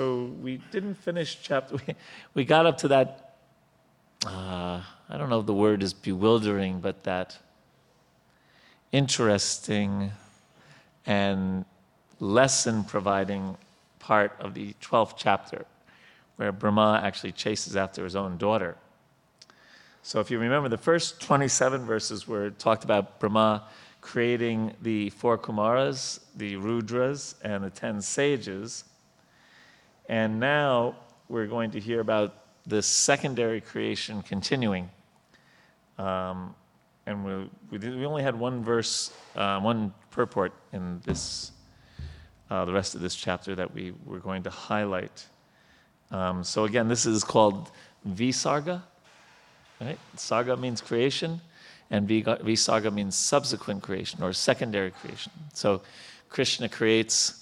so we didn't finish chapter. We, we got up to that. Uh, I don't know if the word is bewildering, but that interesting and lesson providing part of the 12th chapter, where Brahma actually chases after his own daughter. So, if you remember, the first 27 verses were talked about Brahma creating the four Kumaras, the Rudras, and the ten sages. And now we're going to hear about the secondary creation continuing. Um, and we, we, we, only had one verse, uh, one purport in this, uh, the rest of this chapter that we were going to highlight. Um, so again, this is called Visarga. Right? Sarga means creation, and Visarga means subsequent creation or secondary creation. So Krishna creates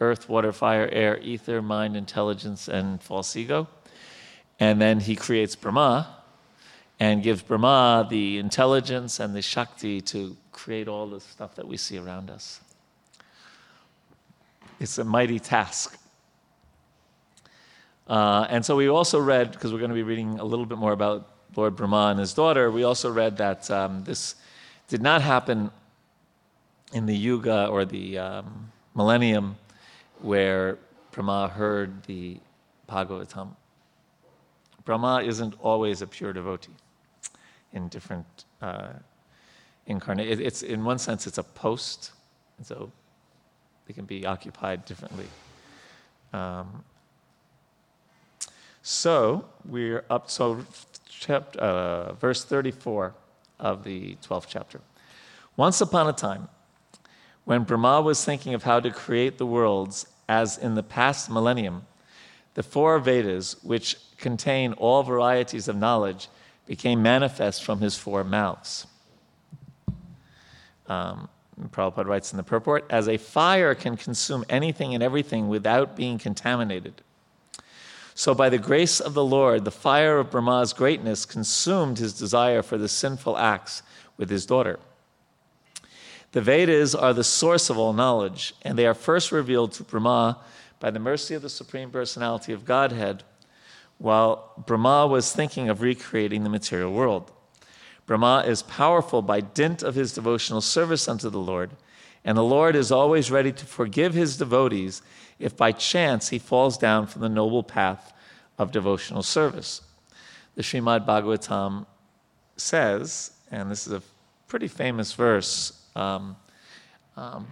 earth, water, fire, air, ether, mind, intelligence, and false ego. And then he creates Brahma and gives Brahma the intelligence and the Shakti to create all the stuff that we see around us. It's a mighty task. Uh, and so we also read, because we're going to be reading a little bit more about Lord Brahma and his daughter, we also read that um, this did not happen in the Yuga or the um, millennium where Brahma heard the Bhagavatam. Brahma isn't always a pure devotee in different uh, incarnations. It's in one sense it's a post, and so they can be occupied differently. Um, so we're up. So chapter, uh, verse 34 of the 12th chapter. Once upon a time, when Brahma was thinking of how to create the worlds as in the past millennium, the four Vedas, which contain all varieties of knowledge, became manifest from his four mouths. Um, Prabhupada writes in the purport as a fire can consume anything and everything without being contaminated. So, by the grace of the Lord, the fire of Brahma's greatness consumed his desire for the sinful acts with his daughter. The Vedas are the source of all knowledge, and they are first revealed to Brahma by the mercy of the Supreme Personality of Godhead, while Brahma was thinking of recreating the material world. Brahma is powerful by dint of his devotional service unto the Lord, and the Lord is always ready to forgive his devotees if by chance he falls down from the noble path of devotional service. The Srimad Bhagavatam says, and this is a pretty famous verse. Um, um,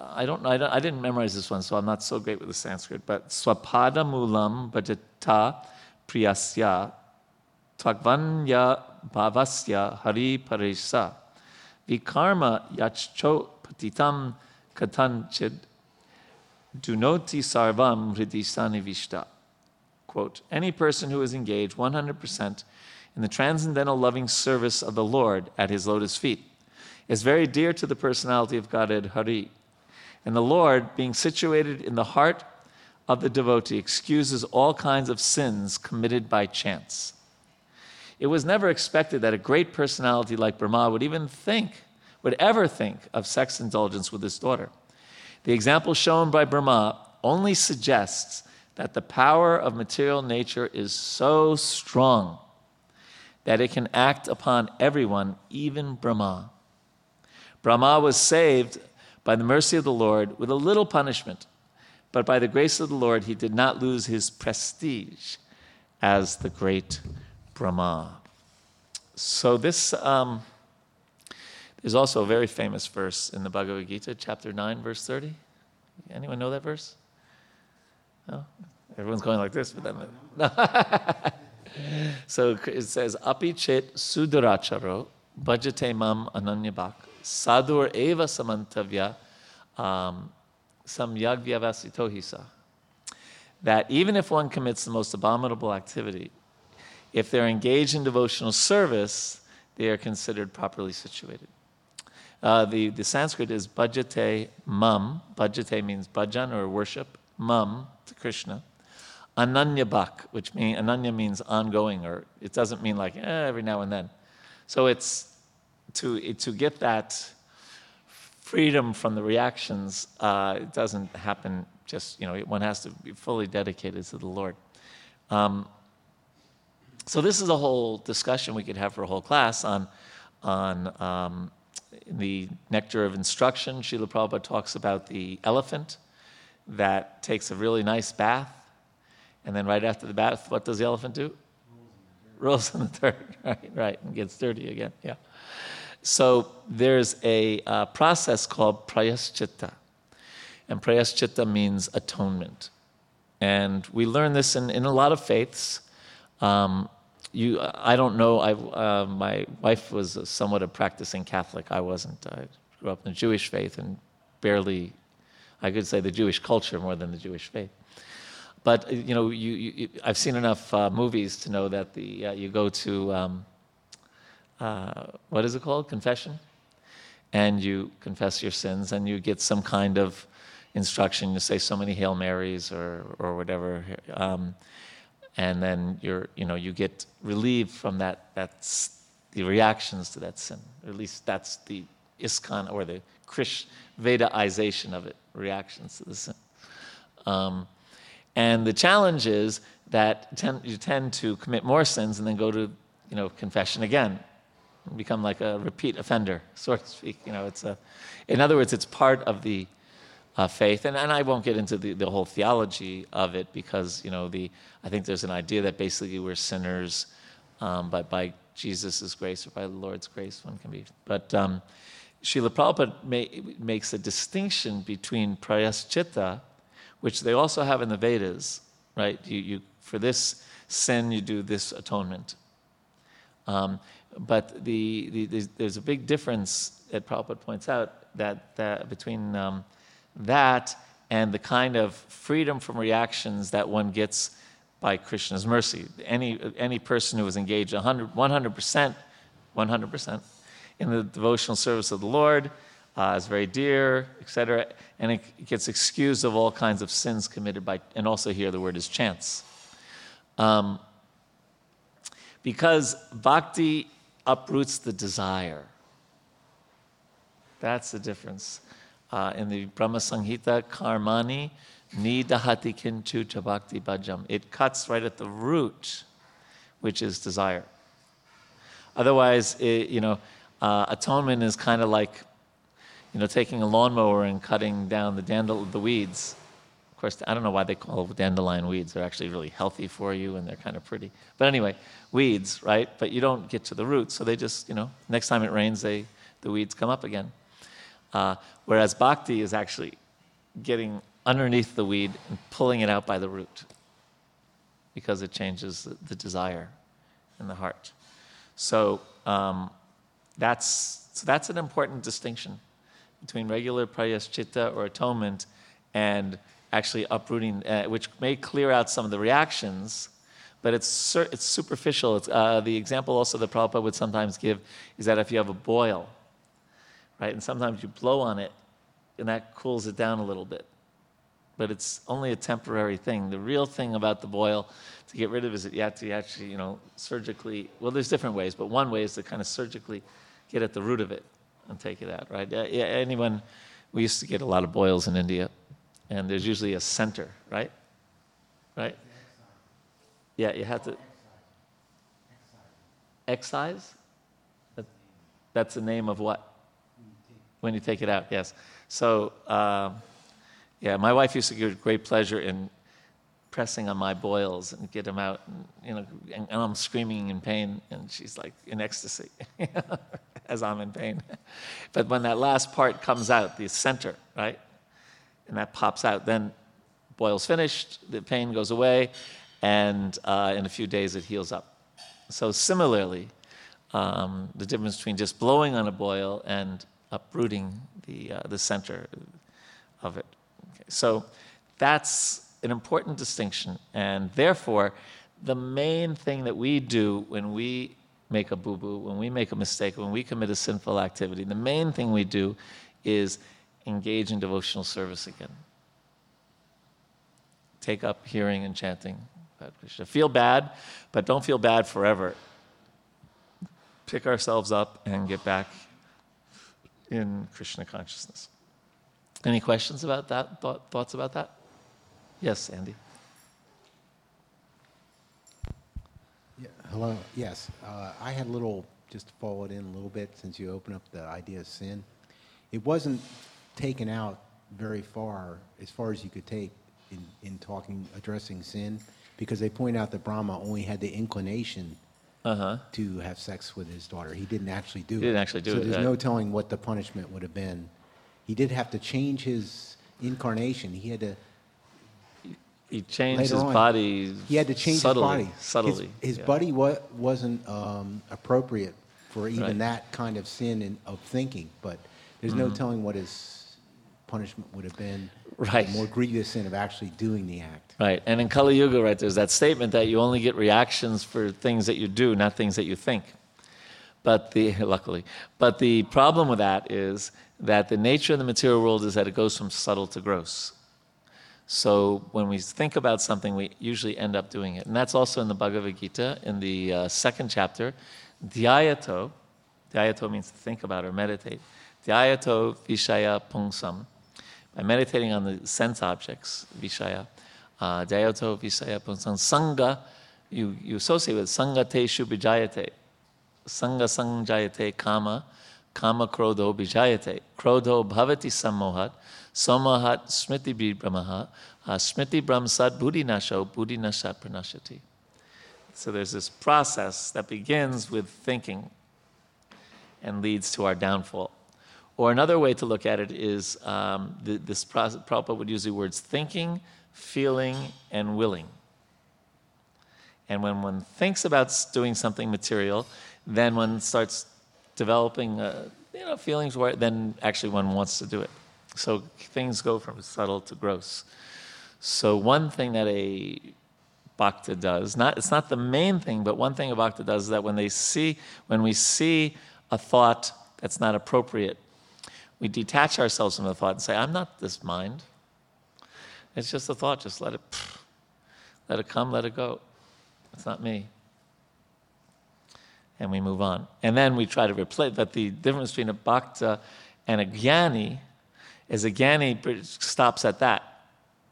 I don't, I I didn't memorize this one, so I'm not so great with the Sanskrit. But swapada mulam bhajata priyasya tvagvanya bhavasya hari paresa vikarma yachcho patitam katanchid Dunoti sarvam vishta. Quote, any person who is engaged 100% in the transcendental loving service of the Lord at his lotus feet is very dear to the personality of Godhead Hari. And the Lord, being situated in the heart of the devotee, excuses all kinds of sins committed by chance. It was never expected that a great personality like Brahma would even think, would ever think of sex indulgence with his daughter. The example shown by Brahma only suggests that the power of material nature is so strong that it can act upon everyone, even Brahma. Brahma was saved by the mercy of the Lord with a little punishment, but by the grace of the Lord, he did not lose his prestige as the great Brahma. So, this um, there's also a very famous verse in the Bhagavad Gita, chapter 9, verse 30. Anyone know that verse? No? Everyone's going like this, but then. No. so it says, Api chit sudaracharo bhajate mam ananyabhak sadur eva samantavya um, samyagvyavasitohisa. That even if one commits the most abominable activity, if they're engaged in devotional service, they are considered properly situated. Uh, the, the Sanskrit is bhajate mam. Bhajate means bhajan or worship. Mam to Krishna. Ananya bhak, which mean ananya means ongoing, or it doesn't mean like eh, every now and then. So it's to, to get that freedom from the reactions uh, it doesn't happen just, you know, one has to be fully dedicated to the Lord. Um, so this is a whole discussion we could have for a whole class on, on um, the nectar of instruction. Srila Prabhupada talks about the elephant that takes a really nice bath, and then right after the bath, what does the elephant do? Rolls in the dirt, right, right, and gets dirty again, yeah. So there's a uh, process called prayaschitta, and prayaschitta means atonement. And we learn this in, in a lot of faiths. Um, you, I don't know. I, uh, my wife was somewhat a practicing Catholic. I wasn't. I grew up in the Jewish faith and barely, I could say, the Jewish culture more than the Jewish faith. But uh, you know, you, you, I've seen enough uh, movies to know that the uh, you go to um, uh, what is it called, confession, and you confess your sins, and you get some kind of instruction. You say so many Hail Marys or or whatever. Um, and then you're, you know, you get relieved from that, that's the reactions to that sin. Or at least that's the ISKCON or the Krish Vedaization of it, reactions to the sin. Um, and the challenge is that ten, you tend to commit more sins and then go to, you know, confession again, become like a repeat offender, so to speak. You know, it's a, in other words, it's part of the uh, faith. And, and I won't get into the, the whole theology of it because, you know, the, I think there's an idea that basically we're sinners, um, but by Jesus' grace or by the Lord's grace, one can be. But um, Srila Prabhupada may, makes a distinction between prayaschitta, which they also have in the Vedas, right? You, you, for this sin, you do this atonement. Um, but the, the, there's, there's, a big difference that Prabhupada points out that, that between um, that and the kind of freedom from reactions that one gets by Krishna's mercy. Any, any person who is engaged 100, 100%, 100% in the devotional service of the Lord uh, is very dear, etc., and it gets excused of all kinds of sins committed by, and also here the word is chance. Um, because bhakti uproots the desire. That's the difference uh, in the Brahma Samhita, Karmani, Nidahati Kintu Chabakti Bhajam. It cuts right at the root, which is desire. Otherwise, it, you know, uh, atonement is kind of like, you know, taking a lawnmower and cutting down the dandel- the weeds. Course, I don't know why they call dandelion weeds. They're actually really healthy for you and they're kind of pretty. But anyway, weeds, right? But you don't get to the root, so they just, you know, next time it rains, they the weeds come up again. Uh, whereas bhakti is actually getting underneath the weed and pulling it out by the root because it changes the, the desire in the heart. So, um, that's, so that's an important distinction between regular prayaschitta or atonement and actually uprooting, uh, which may clear out some of the reactions, but it's, it's superficial. It's, uh, the example also that Prabhupada would sometimes give is that if you have a boil, right? And sometimes you blow on it, and that cools it down a little bit. But it's only a temporary thing. The real thing about the boil to get rid of is that you have to actually, you know, surgically. Well, there's different ways, but one way is to kind of surgically get at the root of it and take it out, right? Yeah, anyone, we used to get a lot of boils in India, and there's usually a center, right? Right? Yeah, you have to. Excise? That's the name of what? when you take it out, yes. So, uh, yeah, my wife used to get great pleasure in pressing on my boils and get them out, and, you know, and, and I'm screaming in pain, and she's like in ecstasy as I'm in pain. but when that last part comes out, the center, right, and that pops out, then boil's finished, the pain goes away, and uh, in a few days it heals up. So similarly, um, the difference between just blowing on a boil and uprooting the, uh, the center of it. Okay, so that's an important distinction. And therefore, the main thing that we do when we make a boo boo, when we make a mistake, when we commit a sinful activity, the main thing we do is engage in devotional service again. Take up hearing and chanting. Feel bad, but don't feel bad forever. Pick ourselves up and get back in Krishna consciousness. Any questions about that? Thought, thoughts about that? Yes, Andy. Yeah, hello. Yes, uh, I had a little, just to follow it in a little bit, since you opened up the idea of sin. It wasn't taken out very far, as far as you could take in, in talking, addressing sin, because they point out that Brahma only had the inclination Uh huh. to have sex with his daughter. He didn't actually do it. He didn't actually do so it, there's right. no telling what the punishment would have been. He did have to change his incarnation. He had to He changed his on, body. He had to change subtly, his body. Subtly. His, his yeah. body wa- wasn't um, appropriate for even Right. that kind of sin in, of thinking, but there's no telling what his punishment would have been. Right. The more grievous sin of actually doing the act. Right. And in Kali Yuga, right, there's that statement that you only get reactions for things that you do, not things that you think. But the, luckily, but the problem with that is that the nature of the material world is that it goes from subtle to gross. So when we think about something, we usually end up doing it. And that's also in the Bhagavad Gita, in the uh, second chapter. Dhyayato, dhyayato means to think about or meditate. Dhyayato vishaya pungsam. By meditating on the sense objects, vishaya, uh, vishaya pungsam. Sangha, you, you associate with sangha te shubhijayate. Sangha sangjayate kama, kama krodho bijayate. Krodho bhavati sammohat, samohat smriti brahmaha, uh, smriti brahm sad buddhi nasho, buddhi nashat pranashati. So there's this process that begins with thinking and leads to our downfall. Or another way to look at it is um, this process, Prabhupada would use the words thinking, feeling, and willing. And when one thinks about doing something material, then one starts developing uh, you know, feelings where then actually one wants to do it. So things go from subtle to gross. So one thing that a bhakta does, not, it's not the main thing, but one thing a bhakta does is that when they see, when we see a thought that's not appropriate, we detach ourselves from the thought and say, I'm not this mind. It's just a thought, just let it, let it come, let it go. It's not me. And we move on. And then we try to replace, but the difference between a bhakta and a jnani is a jnani stops at that.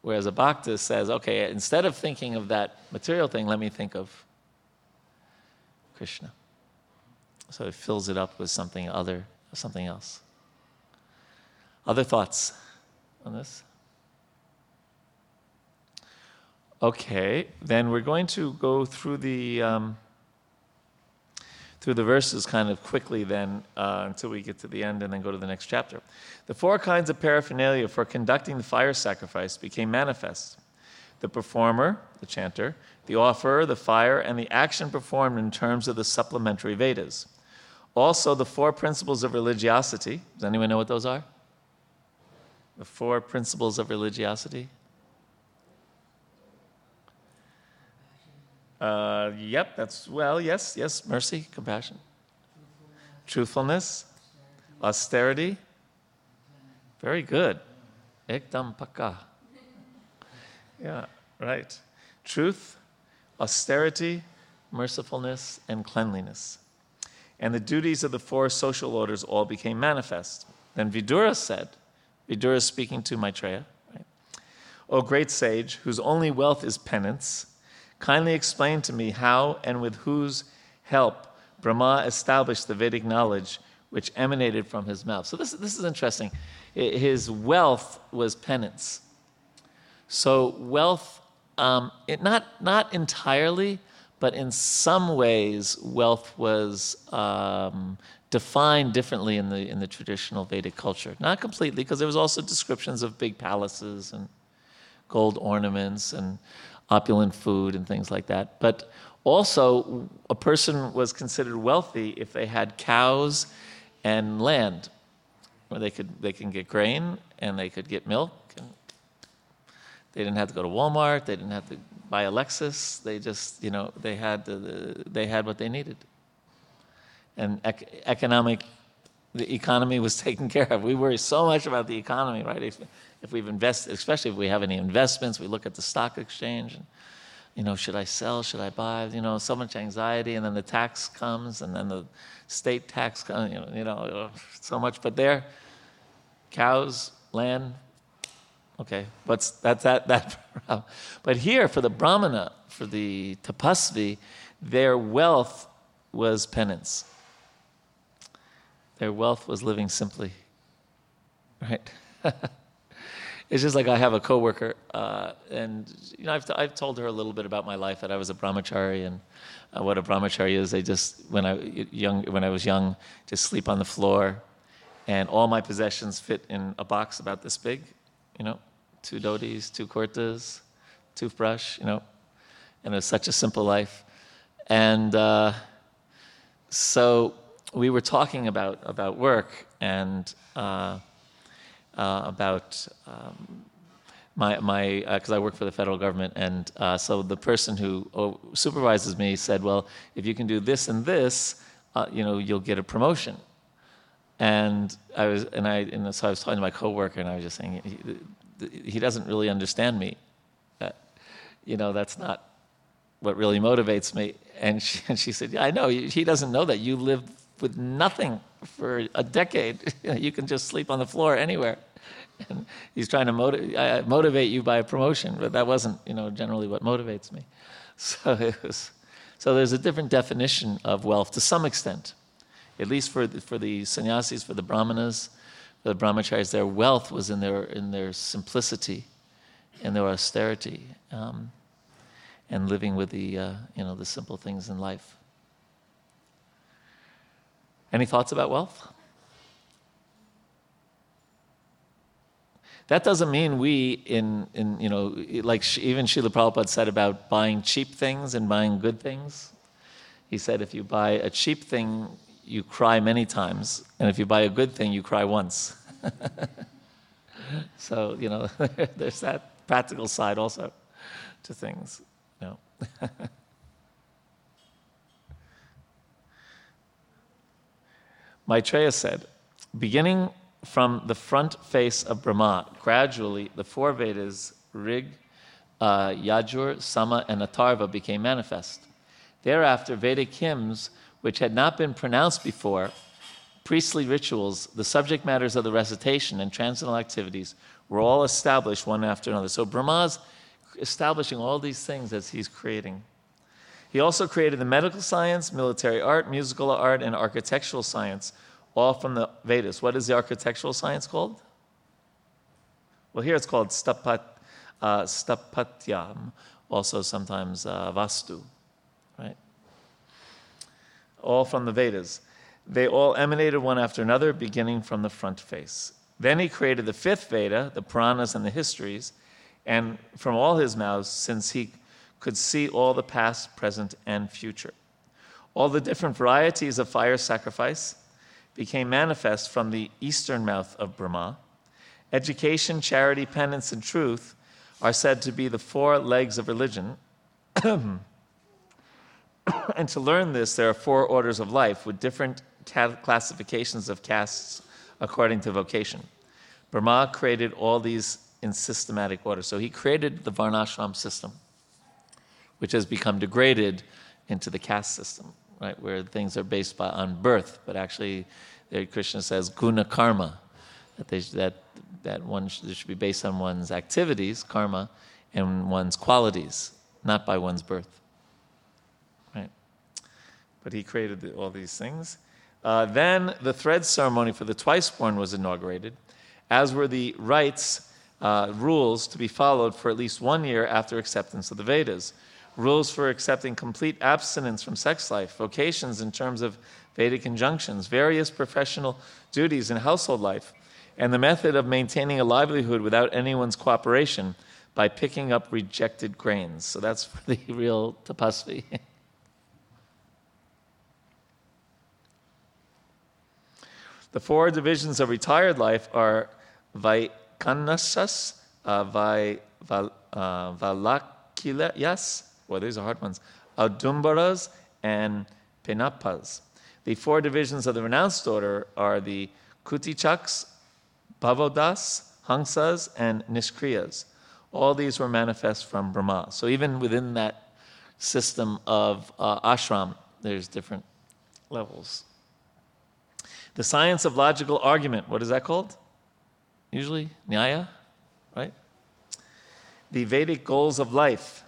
Whereas a bhakta says, okay, instead of thinking of that material thing, let me think of Krishna. So it fills it up with something other, something else. Other thoughts on this? Okay, then we're going to go through the um, through the verses kind of quickly then uh, until we get to the end and then go to the next chapter. The four kinds of paraphernalia for conducting the fire sacrifice became manifest. The performer, the chanter, the offerer, the fire, and the action performed in terms of the supplementary Vedas. Also, the four principles of religiosity. Does anyone know what those are? The four principles of religiosity? Uh, yep, that's, well, yes, yes, mercy, compassion, truthfulness, austerity. Very good. Ekdam paka. Yeah, right. Truth, austerity, mercifulness, and cleanliness. And the duties of the four social orders all became manifest. Then Vidura said, Vidura is speaking to Maitreya, right? O great sage, whose only wealth is penance, kindly explain to me how and with whose help Brahma established the Vedic knowledge which emanated from his mouth. So this, this is interesting. His wealth was penance. So wealth, um, it, not, not entirely, but in some ways, wealth was um, defined differently in the, in the traditional Vedic culture. Not completely, because there was also descriptions of big palaces and gold ornaments and opulent food and things like that. But also, a person was considered wealthy if they had cows and land, where they could they can get grain and they could get milk. They didn't have to go to Walmart. They didn't have to buy a Lexus. They just you know they had the, they had what they needed. And ec- economic the economy was taken care of. We worry so much about the economy, right? If, if we've invested, especially if we have any investments, we look at the stock exchange, and you know, should I sell? Should I buy? You know, so much anxiety, and then the tax comes, and then the state tax comes. You know, you know so much. But there, cows, land. Okay, what's that's that that. But here, for the brahmana, for the tapasvi, their wealth was penance. Their wealth was living simply. Right. it's just like I have a coworker, uh, and you know, I've, t- I've told her a little bit about my life that I was a brahmachari and uh, what a brahmachari is. They just when I young when I was young, just sleep on the floor, and all my possessions fit in a box about this big, you know, two dhotis, two kurtas, toothbrush, you know, and it was such a simple life, and uh, so we were talking about about work and. Uh, uh, about um, my my because uh, I work for the federal government, and uh, so the person who oh, supervises me said, "Well, if you can do this and this, uh, you know, you'll get a promotion." And I was and I and so I was talking to my coworker, and I was just saying, he, he doesn't really understand me. You know, that's not what really motivates me. And she, and she said, yeah, I know. He doesn't know that you lived with nothing for a decade. you can just sleep on the floor anywhere and he's trying to motiv- uh, motivate you by a promotion, but that wasn't, you know, generally what motivates me. So it was, so there's a different definition of wealth to some extent, at least for the, for the sannyasis, for the brahmanas, for the brahmacharis. Their wealth was in their in their simplicity, in their austerity, um, and living with the uh, you know the simple things in life. Any thoughts about wealth? That doesn't mean we, in, in you know, like even Srila Prabhupada said about buying cheap things and buying good things. He said if you buy a cheap thing, you cry many times, and if you buy a good thing, you cry once. so, you know, there's that practical side also to things. You know. Maitreya said, beginning from the front face of Brahma, gradually the four Vedas, Rig, uh, Yajur, Sama, and Atharva, became manifest. Thereafter, Vedic hymns, which had not been pronounced before, priestly rituals, the subject matters of the recitation, and transcendental activities were all established one after another. So Brahma's establishing all these things as he's creating. He also created the medical science, military art, musical art, and architectural science all from the Vedas. What is the architectural science called? Well, here it's called stapat, uh, stapatyam, also sometimes uh, vastu, right? All from the Vedas. They all emanated one after another, beginning from the front face. Then he created the fifth Veda, the Puranas and the histories, and from all his mouths, since he could see all the past, present, and future. All the different varieties of fire sacrifice, became manifest from the eastern mouth of Brahma. Education, charity, penance, and truth are said to be the four legs of religion. and to learn this, there are four orders of life with different classifications of castes according to vocation. Brahma created all these in systematic order. So he created the Varnashram system, which has become degraded into the caste system right, where things are based by, on birth, but actually, Krishna says guna karma, that, they, that, that one should, should be based on one's activities, karma, and one's qualities, not by one's birth. Right? But he created all these things. Uh, then the thread ceremony for the twice born was inaugurated, as were the rites, uh, rules to be followed for at least one year after acceptance of the Vedas rules for accepting complete abstinence from sex life, vocations in terms of Vedic injunctions, various professional duties in household life, and the method of maintaining a livelihood without anyone's cooperation by picking up rejected grains. So that's for the real tapasvi. the four divisions of retired life are Vaikanasas, uh, vai, val, uh, Valakilayas, well, these are hard ones, Audumbaras and Penapas. The four divisions of the renounced order are the Kutichaks, Bhavodas, Hangsas, and Nishkriyas. All these were manifest from Brahma. So even within that system of uh, ashram. There's different levels. The science of logical argument, what is that called? Usually, Nyaya, right? The Vedic goals of life.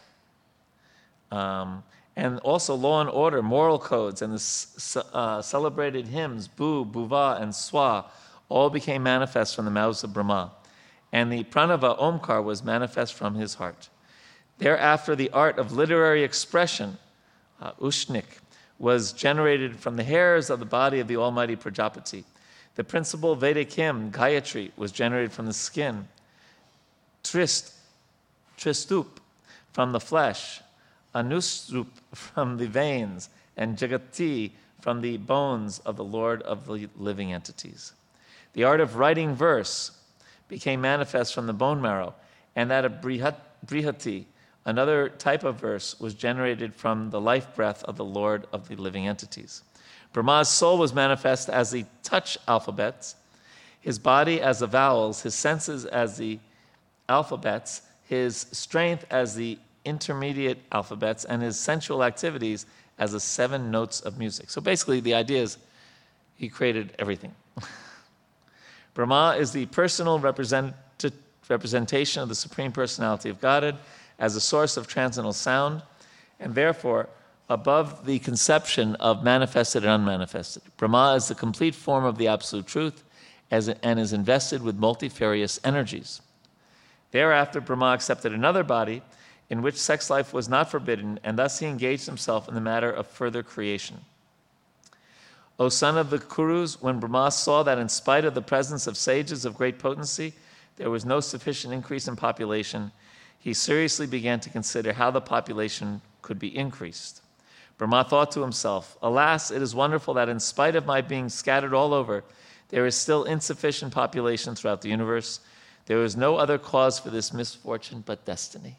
Um, and also law and order, moral codes, and the uh, celebrated hymns, Bu, Buva, and Swa, all became manifest from the mouths of Brahma. And the pranava Omkar was manifest from his heart. Thereafter, the art of literary expression, uh, Ushnik, was generated from the hairs of the body of the Almighty Prajapati. The principal Vedic hymn, Gayatri, was generated from the skin. Trist, Tristup, from the flesh. Anustup, from the veins. And Jagati, from the bones of the Lord of the living entities. The art of writing verse became manifest from the bone marrow, and that of Brihati, Another type of verse was generated from the life breath of the Lord of the living entities. Brahma's soul was manifest as the touch alphabets, his body as the vowels, his senses as the alphabets, his strength as the intermediate alphabets, and his sensual activities as the seven notes of music. So basically, the idea is he created everything. Brahma is the personal representation of the Supreme Personality of Godhead as a source of transcendental sound, and therefore above the conception of manifested and unmanifested. Brahma is the complete form of the Absolute Truth as, and is invested with multifarious energies. Thereafter, Brahma accepted another body in which sex life was not forbidden, and thus he engaged himself in the matter of further creation. O son of the Kurus, when Brahma saw that in spite of the presence of sages of great potency, there was no sufficient increase in population, he seriously began to consider how the population could be increased. Brahma thought to himself, Alas, it is wonderful that in spite of my being scattered all over, there is still insufficient population throughout the universe. There is no other cause for this misfortune but destiny.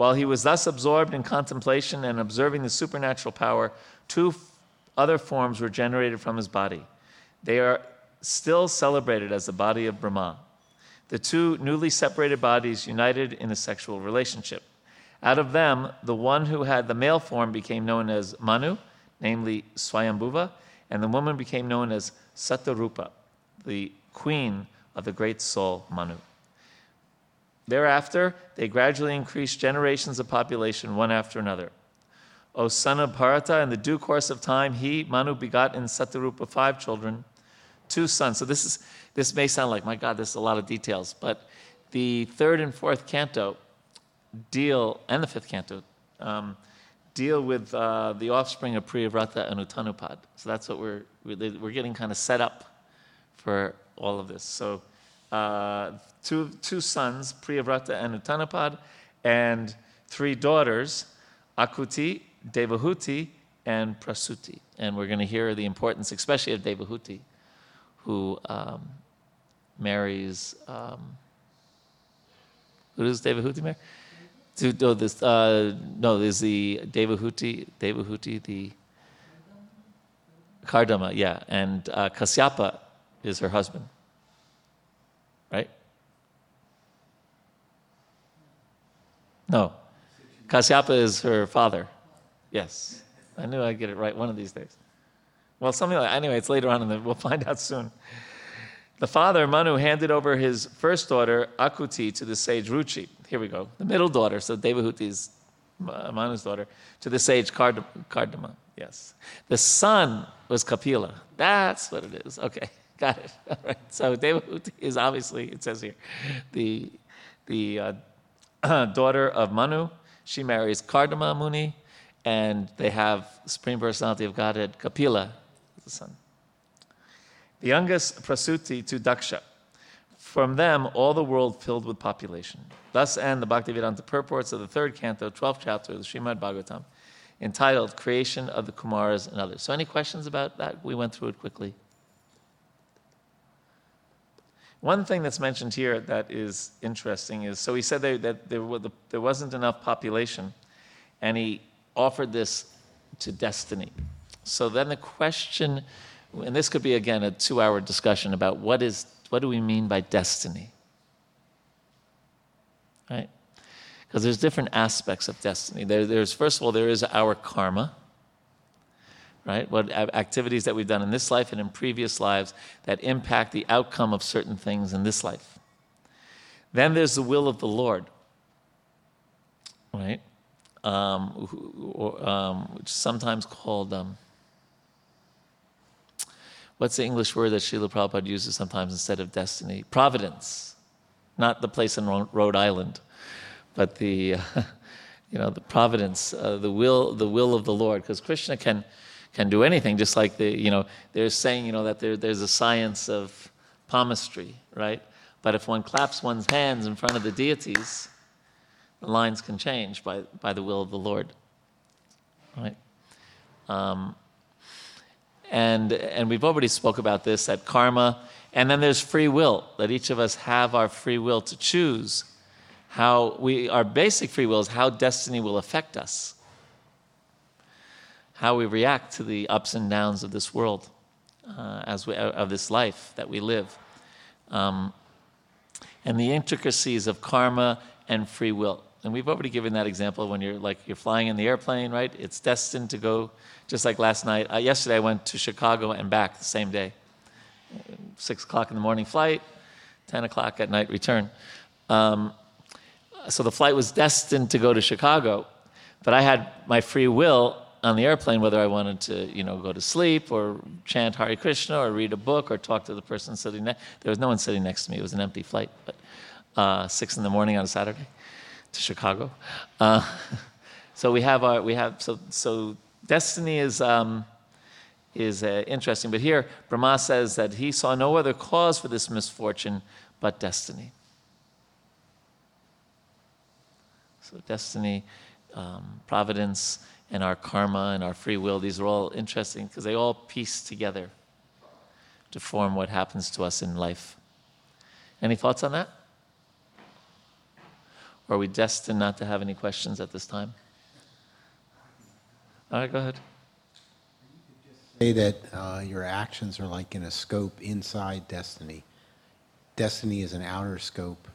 While he was thus absorbed in contemplation and observing the supernatural power, two other forms were generated from his body. They are still celebrated as the body of Brahma the two newly separated bodies united in a sexual relationship. Out of them, the one who had the male form became known as Manu, namely Swayambhuva, and the woman became known as Satarupa, the queen of the great soul Manu. Thereafter, they gradually increased generations of population one after another. O son of Bharata, in the due course of time, he, Manu, begot in Satarupa five children, two sons. So this is this may sound like, my God, this is a lot of details, but the third and fourth canto deal, and the fifth canto, um, deal with uh, the offspring of Priyavrata and Uttanapad. So that's what we're, we're getting kind of set up for all of this. So uh, two, two sons, Priyavrata and Uttanapad, and three daughters, Akuti, Devahuti, and Prasuti. And we're going to hear the importance, especially of Devahuti, who um, marries. Um, who does Devahuti marry? To, no, this, uh, no, there's the Devahuti, Devahuti, the Kardama, yeah, and uh, Kasyapa is her husband, right? No, Kasyapa is her father. Yes, I knew I'd get it right one of these days. Well, something like anyway. It's later on, and we'll find out soon. The father, Manu, handed over his first daughter, Akuti, to the sage Ruchi. Here we go. The middle daughter, so Devahuti's Manu's daughter, to the sage Kardama. Yes. The son was Kapila. That's what it is. Okay, got it. All right. So Devahuti is obviously, it says here, the, the uh, daughter of Manu. She marries Kardama Muni, and they have Supreme Personality of Godhead, Kapila, the son the youngest Prasuti to Daksha. From them, all the world filled with population. Thus end the Bhaktivedanta purports of the third canto, 12th chapter of the Srimad Bhagavatam, entitled Creation of the Kumaras and Others. So, any questions about that? We went through it quickly. One thing that's mentioned here that is interesting is so he said there, that there, there wasn't enough population, and he offered this to destiny. So then the question and this could be again a two-hour discussion about what is what do we mean by destiny right Because there's different aspects of destiny. There, there's, first of all, there is our karma, right? What activities that we've done in this life and in previous lives that impact the outcome of certain things in this life. Then there's the will of the Lord, right? Um, or, um, which is sometimes called, um, what's the English word that Srila Prabhupada uses sometimes instead of destiny? Providence. Not the place in Rhode Island, but the, uh, you know, the providence, uh, the will, the will of the Lord. Because Krishna can, can do anything, just like the, you know, they're saying, you know, that there, there's a science of palmistry, right? But if one claps one's hands in front of the deities, the lines can change by, by the will of the Lord. Right? Um, and, and we've already spoke about this that karma, and then there's free will, that each of us have our free will to choose how we, our basic free will is how destiny will affect us, how we react to the ups and downs of this world, uh, as we, of this life that we live. Um, and the intricacies of karma and free will. And we've already given that example when you're like you're flying in the airplane, right? It's destined to go just like last night. Uh, yesterday I went to Chicago and back the same day. Six o'clock in the morning flight, ten o'clock at night return. Um, so the flight was destined to go to Chicago, but I had my free will on the airplane whether I wanted to, you know, go to sleep or chant Hare Krishna or read a book or talk to the person sitting next. There was no one sitting next to me. It was an empty flight, but uh, six in the morning on a Saturday to Chicago. Uh, so we have our we have so so destiny is. Um, is uh, interesting. But here, Brahma says that he saw no other cause for this misfortune but destiny. So, destiny, um, providence, and our karma and our free will, these are all interesting because they all piece together to form what happens to us in life. Any thoughts on that? Or are we destined not to have any questions at this time? All right, go ahead. Say that uh, your actions are like in a scope inside destiny. Destiny is an outer scope.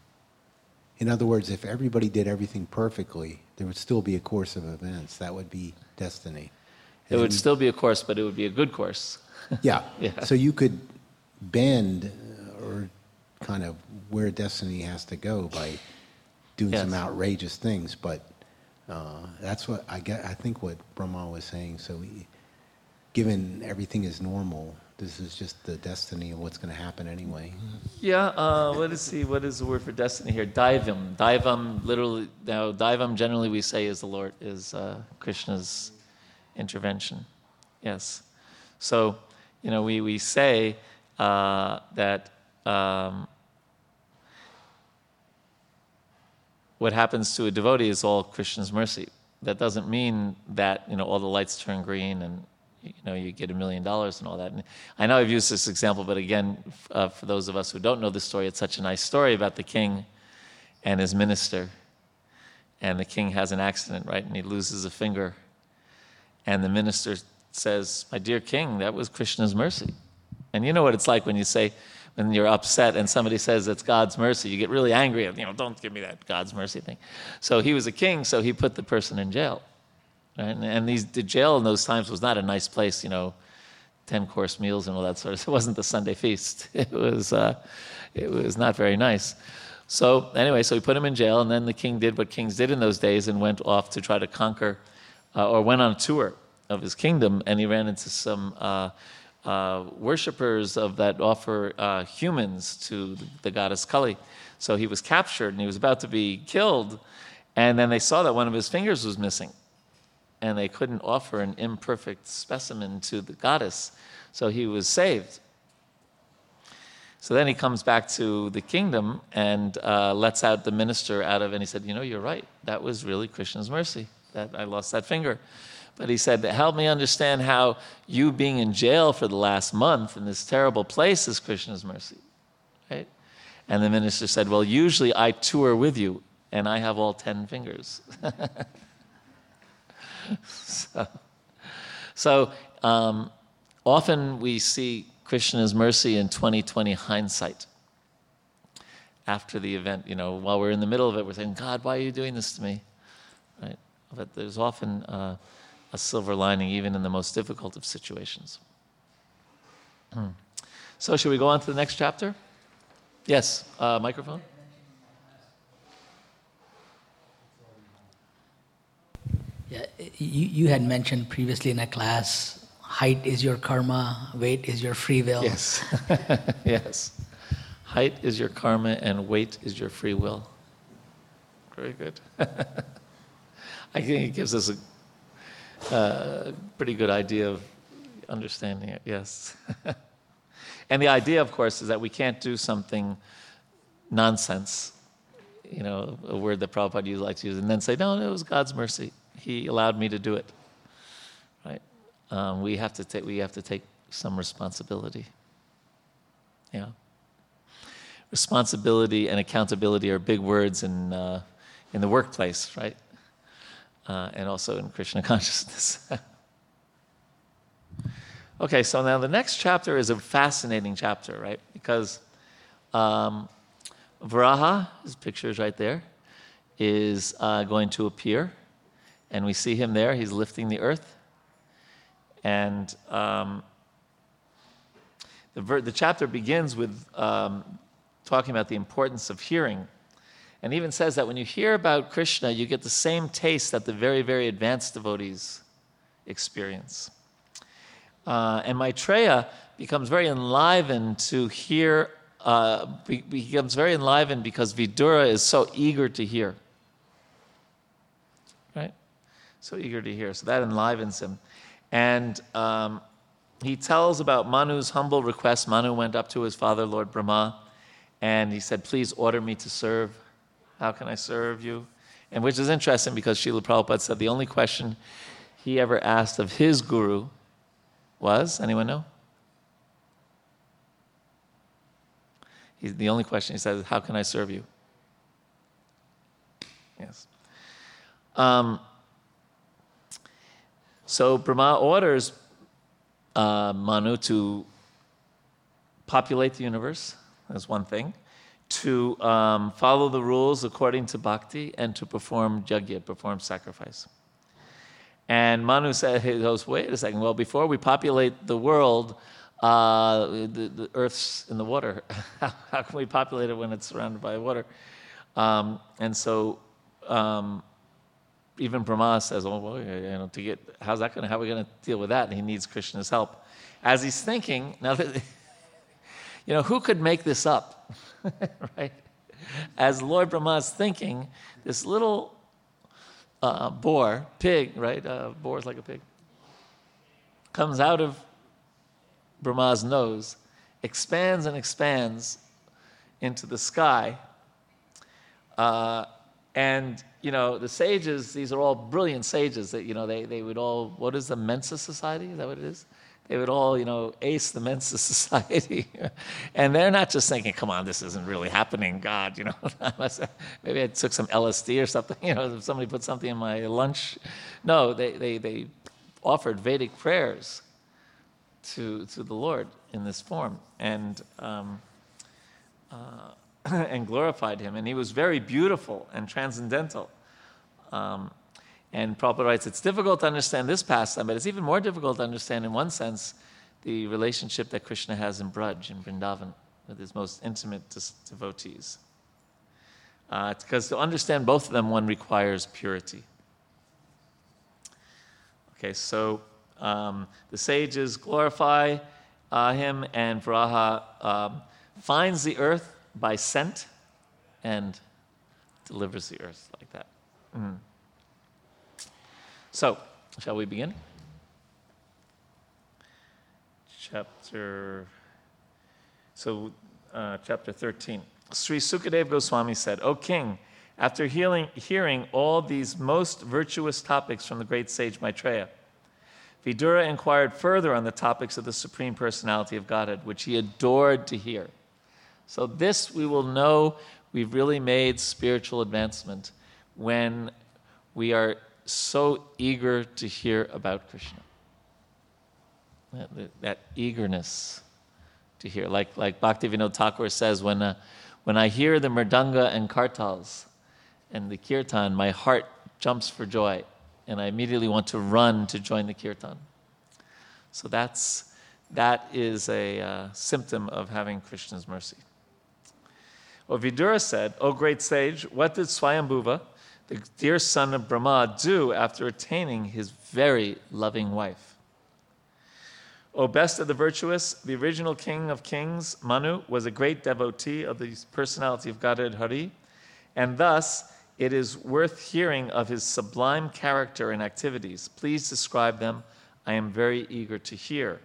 In other words, if everybody did everything perfectly, there would still be a course of events. That would be destiny. And it would still be a course, but it would be a good course. yeah. yeah. So you could bend uh, or kind of where destiny has to go by doing yes. some outrageous things, but uh, that's what I get. I think what Brahma was saying. So, we, given everything is normal, this is just the destiny of what's going to happen anyway. Yeah, uh, the what is the word for destiny here? Daivam. Daivam, literally. Now, Daivam generally we say is the Lord is uh, Krishna's intervention. Yes. So, you know, we we say uh, that. Um, what happens to a devotee is all Krishna's mercy. That doesn't mean that you know all the lights turn green and you know, you get a million dollars and all that. And I know I've used this example, but again, uh, for those of us who don't know the story, it's such a nice story about the king and his minister. And the king has an accident, right? And he loses a finger. And the minister says, My dear king, that was Krishna's mercy. And you know what it's like when you say, when you're upset and somebody says it's God's mercy, you get really angry. And you know, don't give me that God's mercy thing. So he was a king, so he put the person in jail. Right? And, and these, the jail in those times was not a nice place, you know, 10 course meals and all that sort of It wasn't the Sunday feast. It was, uh, it was not very nice. So, anyway, so he put him in jail, and then the king did what kings did in those days and went off to try to conquer uh, or went on a tour of his kingdom, and he ran into some. Uh, uh, worshippers of that offer uh, humans to the goddess Kali. So he was captured and he was about to be killed, and then they saw that one of his fingers was missing and they couldn't offer an imperfect specimen to the goddess. So he was saved. So then he comes back to the kingdom and uh, lets out the minister out of, and he said, You know, you're right. That was really Krishna's mercy that I lost that finger. But he said, Help me understand how you being in jail for the last month in this terrible place is Krishna's mercy. Right? And the minister said, Well, usually I tour with you, and I have all 10 fingers. so, so um, often we see Krishna's mercy in 2020 hindsight. after the event. You know, while we're in the middle of it, we're saying, God, why are you doing this to me? Right? But there's often uh, a silver lining, even in the most difficult of situations. Hmm. So, should we go on to the next chapter? Yes, uh, microphone. Yeah, you, you had mentioned previously in a class height is your karma, weight is your free will. Yes. yes. Height is your karma and weight is your free will. Very good. I think it gives us a uh, pretty good idea of understanding it, yes. and the idea, of course, is that we can't do something nonsense, you know, a word that Prabhupada used likes to use, and then say, no, no, it was God's mercy. He allowed me to do it. Right? Um, we, have to take, we have to take some responsibility. Yeah. Responsibility and accountability are big words in, uh, in the workplace, right? Uh, and also in Krishna consciousness. okay, so now the next chapter is a fascinating chapter, right? Because um, Varaha, his picture is right there, is uh, going to appear. And we see him there, he's lifting the earth. And um, the, ver- the chapter begins with um, talking about the importance of hearing and even says that when you hear about Krishna, you get the same taste that the very, very advanced devotees experience. Uh, and Maitreya becomes very enlivened to hear, uh, be- becomes very enlivened because Vidura is so eager to hear. Right? So eager to hear. So that enlivens him. And um, he tells about Manu's humble request. Manu went up to his father, Lord Brahma, and he said, Please order me to serve. How can I serve you? And which is interesting because Srila Prabhupada said the only question he ever asked of his guru was anyone know? He, the only question he said is, How can I serve you? Yes. Um, so Brahma orders uh, Manu to populate the universe, that's one thing, to um, follow the rules according to bhakti, and to perform yajna, perform sacrifice. And Manu said, he goes, wait a second, well, before we populate the world, uh, the, the, earth's in the water. How can we populate it when it's surrounded by water? Um, and so um, even Brahma says, "Oh, well, you know, to get how's that going? to How are we going to deal with that?" And he needs Krishna's help. As he's thinking, now that you know, who could make this up, right? As Lord Brahma's thinking, this little uh, boar, pig, right? Uh, boar is like a pig, comes out of Brahma's nose, expands and expands into the sky. Uh, and you know the sages these are all brilliant sages that you know they, they would all what is the mensa society? Is that what it is? They would all you know ace the mensa society. And they're not just thinking come on this isn't really happening god you know. Maybe i took some lsd or something you know somebody put something in my lunch. No they, they, they offered vedic prayers to, to the lord in this form and um, uh, and glorified him. And he was very beautiful and transcendental. Um, and Prabhupada writes, it's difficult to understand this pastime, but it's even more difficult to understand, in one sense, the relationship that Krishna has in Braj, in Vrindavan, with his most intimate devotees. Uh, because to understand both of them, one requires purity. Okay, so um, the sages glorify uh, him, and Varaha um, finds the earth by scent and delivers the earth like that. Mm. So, shall we begin? Chapter, so uh, chapter 13. Sri Sukadev Goswami said, O king, after hearing, hearing all these most virtuous topics from the great sage Maitreya, Vidura inquired further on the topics of the Supreme Personality of Godhead, which he adored to hear. So, this we will know we've really made spiritual advancement when we are so eager to hear about Krishna. That, that eagerness to hear. Like, like Bhaktivinoda Thakur says, when a, When I hear the mridanga and kartals and the kirtan, my heart jumps for joy, and I immediately want to run to join the kirtan. So that's, that is a uh, symptom of having Krishna's mercy. Well, Vidura said, O great sage, what did Swayambhuva, the dear son of Brahma, do after attaining his very loving wife? O best of the virtuous, the original king of kings, Manu, was a great devotee of the personality of Godhead Hari, and thus it is worth hearing of his sublime character and activities. Please describe them. I am very eager to hear.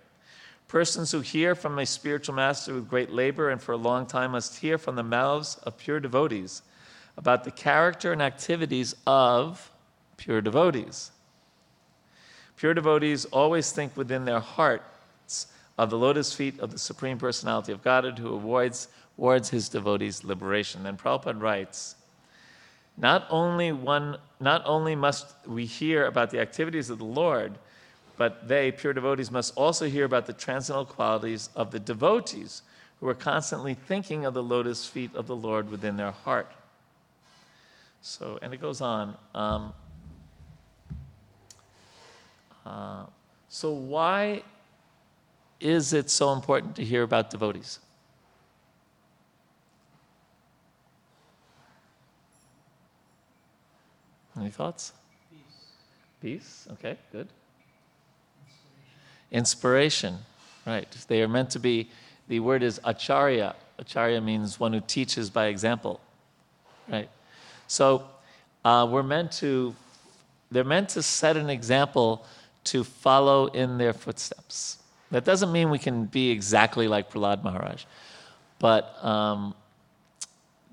Persons who hear from a spiritual master with great labor and for a long time must hear from the mouths of pure devotees about the character and activities of pure devotees. Pure devotees always think within their hearts of the lotus feet of the Supreme Personality of Godhead who avoids, wards his devotees' liberation. Then Prabhupada writes, not only, one, not only must we hear about the activities of the Lord, but they, pure devotees, must also hear about the transcendental qualities of the devotees who are constantly thinking of the lotus feet of the Lord within their heart. So, and it goes on. Um, uh, so, why is it so important to hear about devotees? Any thoughts? Peace. Peace? Okay, good. Inspiration. Right. They are meant to be, the word is acharya. Acharya means one who teaches by example. Right. So uh, we're meant to, they're meant to set an example to follow in their footsteps. That doesn't mean we can be exactly like Prahlad Maharaj, but um,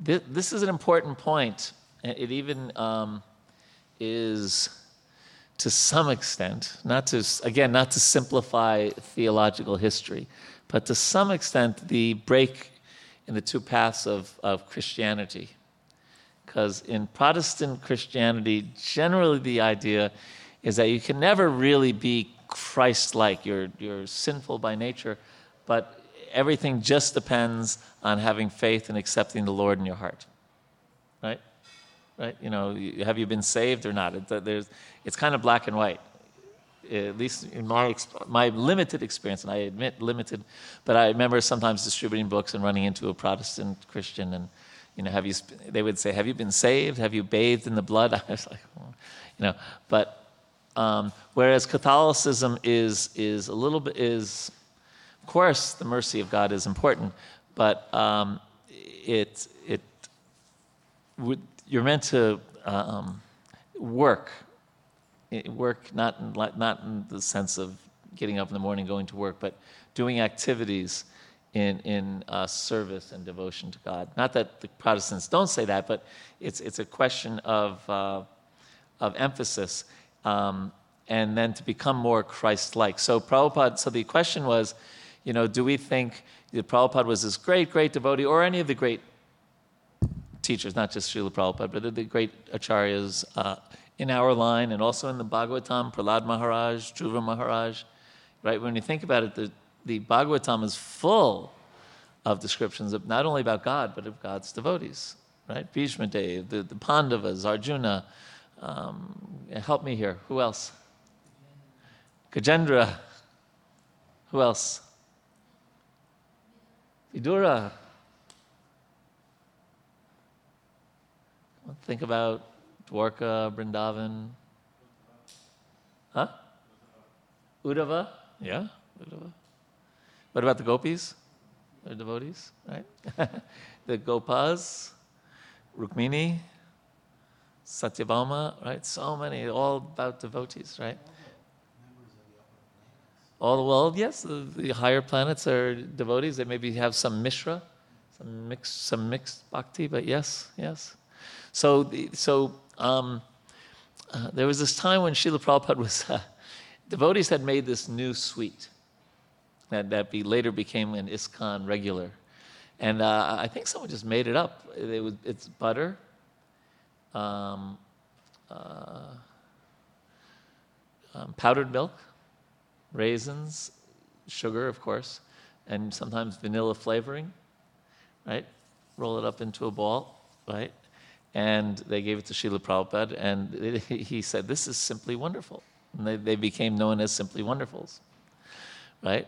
th- this is an important point. It even um, is to some extent, not to, again, not to simplify theological history, but to some extent, the break in the two paths of, of Christianity. Because in Protestant Christianity, generally the idea is that you can never really be Christ like. You're, you're sinful by nature, but everything just depends on having faith and accepting the Lord in your heart. Right? right? You know, have you been saved or not? It, there's, it's kind of black and white, at least in my, my limited experience, and I admit limited, but I remember sometimes distributing books and running into a Protestant Christian and, you know, have you, they would say, have you been saved? Have you bathed in the blood? I was like, you know, but um, whereas Catholicism is, is a little bit, is, of course, the mercy of God is important, but um, it, it you're meant to um, work. Work not in, not in the sense of getting up in the morning, going to work, but doing activities in, in uh, service and devotion to God. Not that the Protestants don't say that, but it's, it's a question of, uh, of emphasis um, and then to become more Christ like. So, Prabhupada, so the question was, you know, do we think that Prabhupada was this great, great devotee or any of the great teachers, not just Srila Prabhupada, but the great acharyas uh, in our line and also in the Bhagavatam, Prahlad Maharaj, Dhruva Maharaj. Right? When you think about it, the, the Bhagavatam is full of descriptions of not only about God, but of God's devotees. Right? Bhishma Dev, the, the Pandavas, Arjuna. Um, help me here. Who else? Gajendra. Who else? Vidura. Think about Dwarka, Brindavan. Huh? Uddhava? Yeah, Uddhava. What about the gopis? The devotees, right? the gopas, Rukmini, Satyabhama, right? So many, all about devotees, right? All the world, yes, the, the, higher planets are devotees. They maybe have some mishra, some mixed, some mixed bhakti, but yes, yes. So, so um, uh, there was this time when Srila Prabhupada was, uh, devotees had made this new sweet that, that be, later became an ISKCON regular. And uh, I think someone just made it up. It was, it's butter, um, uh, um, powdered milk, raisins, sugar, of course, and sometimes vanilla flavoring, right? roll it up into a ball, right? And they gave it to Srila Prabhupada, and it, he said, This is simply wonderful. And they, they became known as Simply Wonderfuls, right?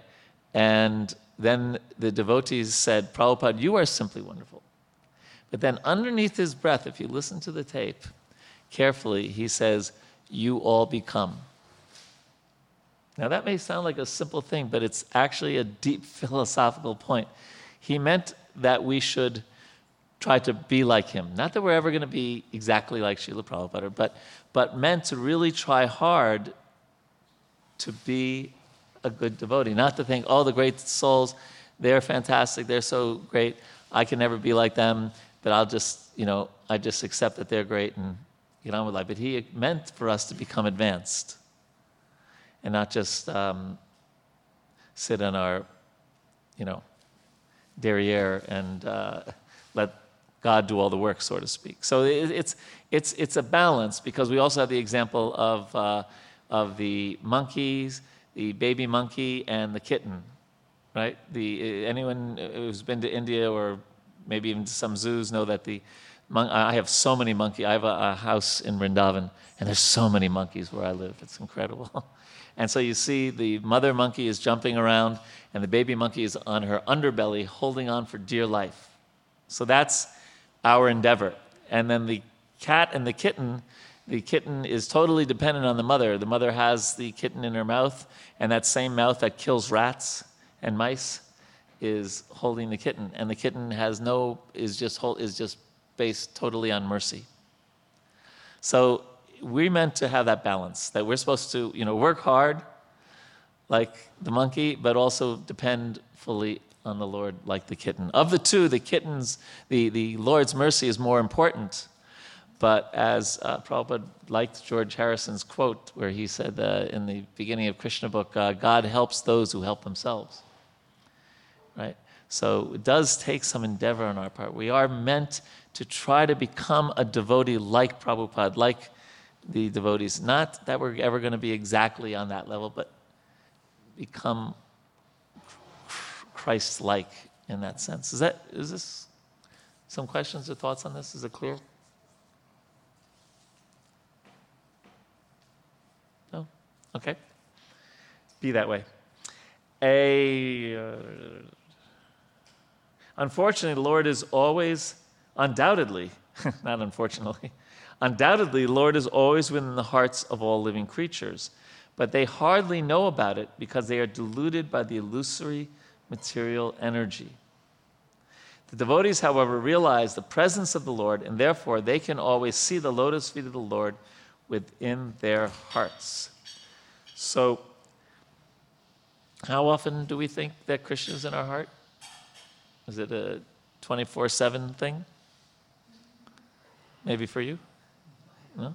And then the devotees said, Prabhupada, you are simply wonderful. But then underneath his breath, if you listen to the tape carefully, he says, You all become. Now, that may sound like a simple thing, but it's actually a deep philosophical point. He meant that we should try to be like him. Not that we're ever going to be exactly like Srila Prabhupada, but, but meant to really try hard to be a good devotee. Not to think, oh, the great souls, they're fantastic, they're so great, I can never be like them, but I'll just, you know, I just accept that they're great and get on with life. But he meant for us to become advanced and not just um, sit on our, you know, derriere and uh, let God do all the work, so to speak. So it, it's, it's, it's a balance because we also have the example of, uh, of the monkeys, the baby monkey, and the kitten, right? The, uh, anyone uh, who's been to India or maybe even some zoos know that the mon- I have so many monkeys. I have a, a house in Vrindavan, and there's so many monkeys where I live. It's incredible. And so you see the mother monkey is jumping around, and the baby monkey is on her underbelly holding on for dear life. So that's our endeavor. And then the cat and the kitten, the kitten is totally dependent on the mother. The mother has the kitten in her mouth, and that same mouth that kills rats and mice is holding the kitten. And the kitten has no, is just, is just based totally on mercy. So we're meant to have that balance that we're supposed to you know work hard like the monkey but also depend fully on the lord like the kitten of the two the kittens the, the lord's mercy is more important but as uh, Prabhupada liked George Harrison's quote, where he said uh, in the beginning of Krishna book, uh, God helps those who help themselves. Right? So it does take some endeavor on our part. We are meant to try to become a devotee like Prabhupada, like the devotees. Not that we're ever going to be exactly on that level, but become Christ like in that sense. Is that is this some questions or thoughts on this? Is it clear? No? Okay. Be that way. A uh, unfortunately, the Lord is always undoubtedly, not unfortunately, Undoubtedly, the Lord is always within the hearts of all living creatures, but they hardly know about it because they are deluded by the illusory material energy. The devotees, however, realize the presence of the Lord, and therefore they can always see the lotus feet of the Lord within their hearts. So, how often do we think that Krishna is in our heart? Is it a 24 7 thing? Maybe for you? No?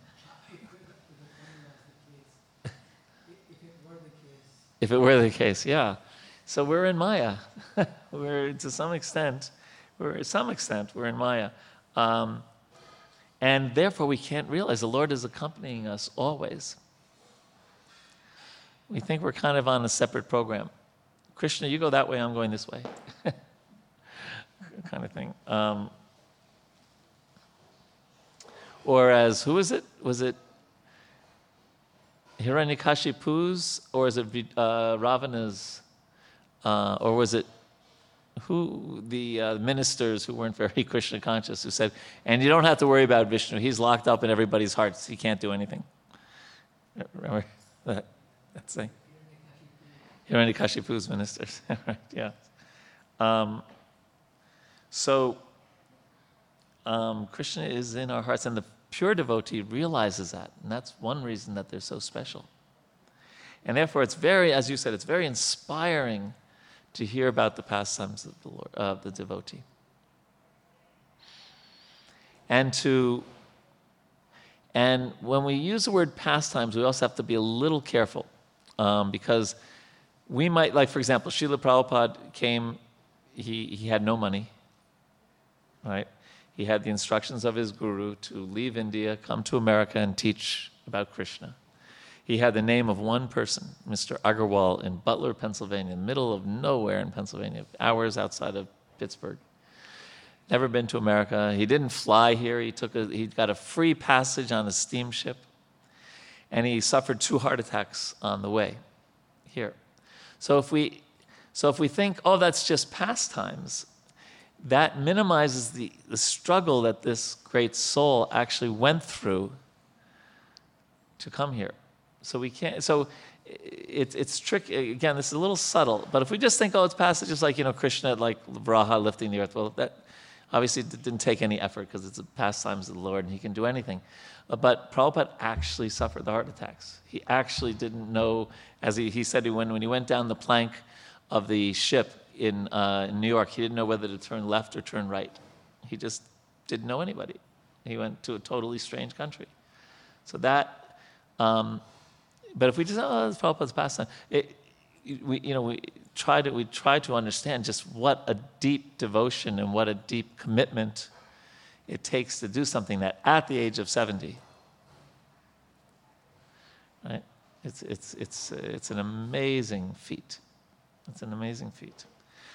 If it were the case, yeah. So we're in Maya. we're to some extent, we're to some extent we're in Maya, um, and therefore we can't realize the Lord is accompanying us always. We think we're kind of on a separate program. Krishna, you go that way. I'm going this way, kind of thing. Um, or as, who was it? Was it Hiranyakashipu's, or is it uh, Ravana's, uh, or was it who the uh, ministers who weren't very Krishna conscious who said, and you don't have to worry about Vishnu, he's locked up in everybody's hearts, he can't do anything. Remember that, that saying? Hiranyakashipu's ministers, right, yeah. Um, so, um, Krishna is in our hearts, and the pure devotee realizes that, and that's one reason that they're so special. And therefore, it's very, as you said, it's very inspiring to hear about the pastimes of the, Lord, uh, the devotee. And to, and when we use the word pastimes, we also have to be a little careful um, because we might, like for example, Srila Prabhupada came, he, he had no money, right? he had the instructions of his guru to leave India, come to America, and teach about Krishna. He had the name of one person, Mr. Agarwal, in Butler, Pennsylvania, middle of nowhere in Pennsylvania, hours outside of Pittsburgh. never been to America. He didn't fly here. He took a, he got a free passage on a steamship, and he suffered two heart attacks on the way here. So if we, so if we think, oh, that's just pastimes, that minimizes the, the struggle that this great soul actually went through to come here. So we can't. So it, it's tricky. Again, this is a little subtle. But if we just think, oh, it's passages like you know Krishna, like Varaha lifting the earth. Well, that obviously it didn't take any effort because it's the pastimes of the Lord and He can do anything. Uh, but Prabhupada actually suffered the heart attacks. He actually didn't know, as he, he said, when, when he went down the plank of the ship in, uh, in New York, he didn't know whether to turn left or turn right. He just didn't know anybody. He went to a totally strange country. So that, um, but if we just, oh, it's Prabhupada's pastime, it, we, you know, we try to, we try to understand just what a deep devotion and what a deep commitment it takes to do something that at the age of 70, right? It's, it's, it's, it's an amazing feat. It's an amazing feat.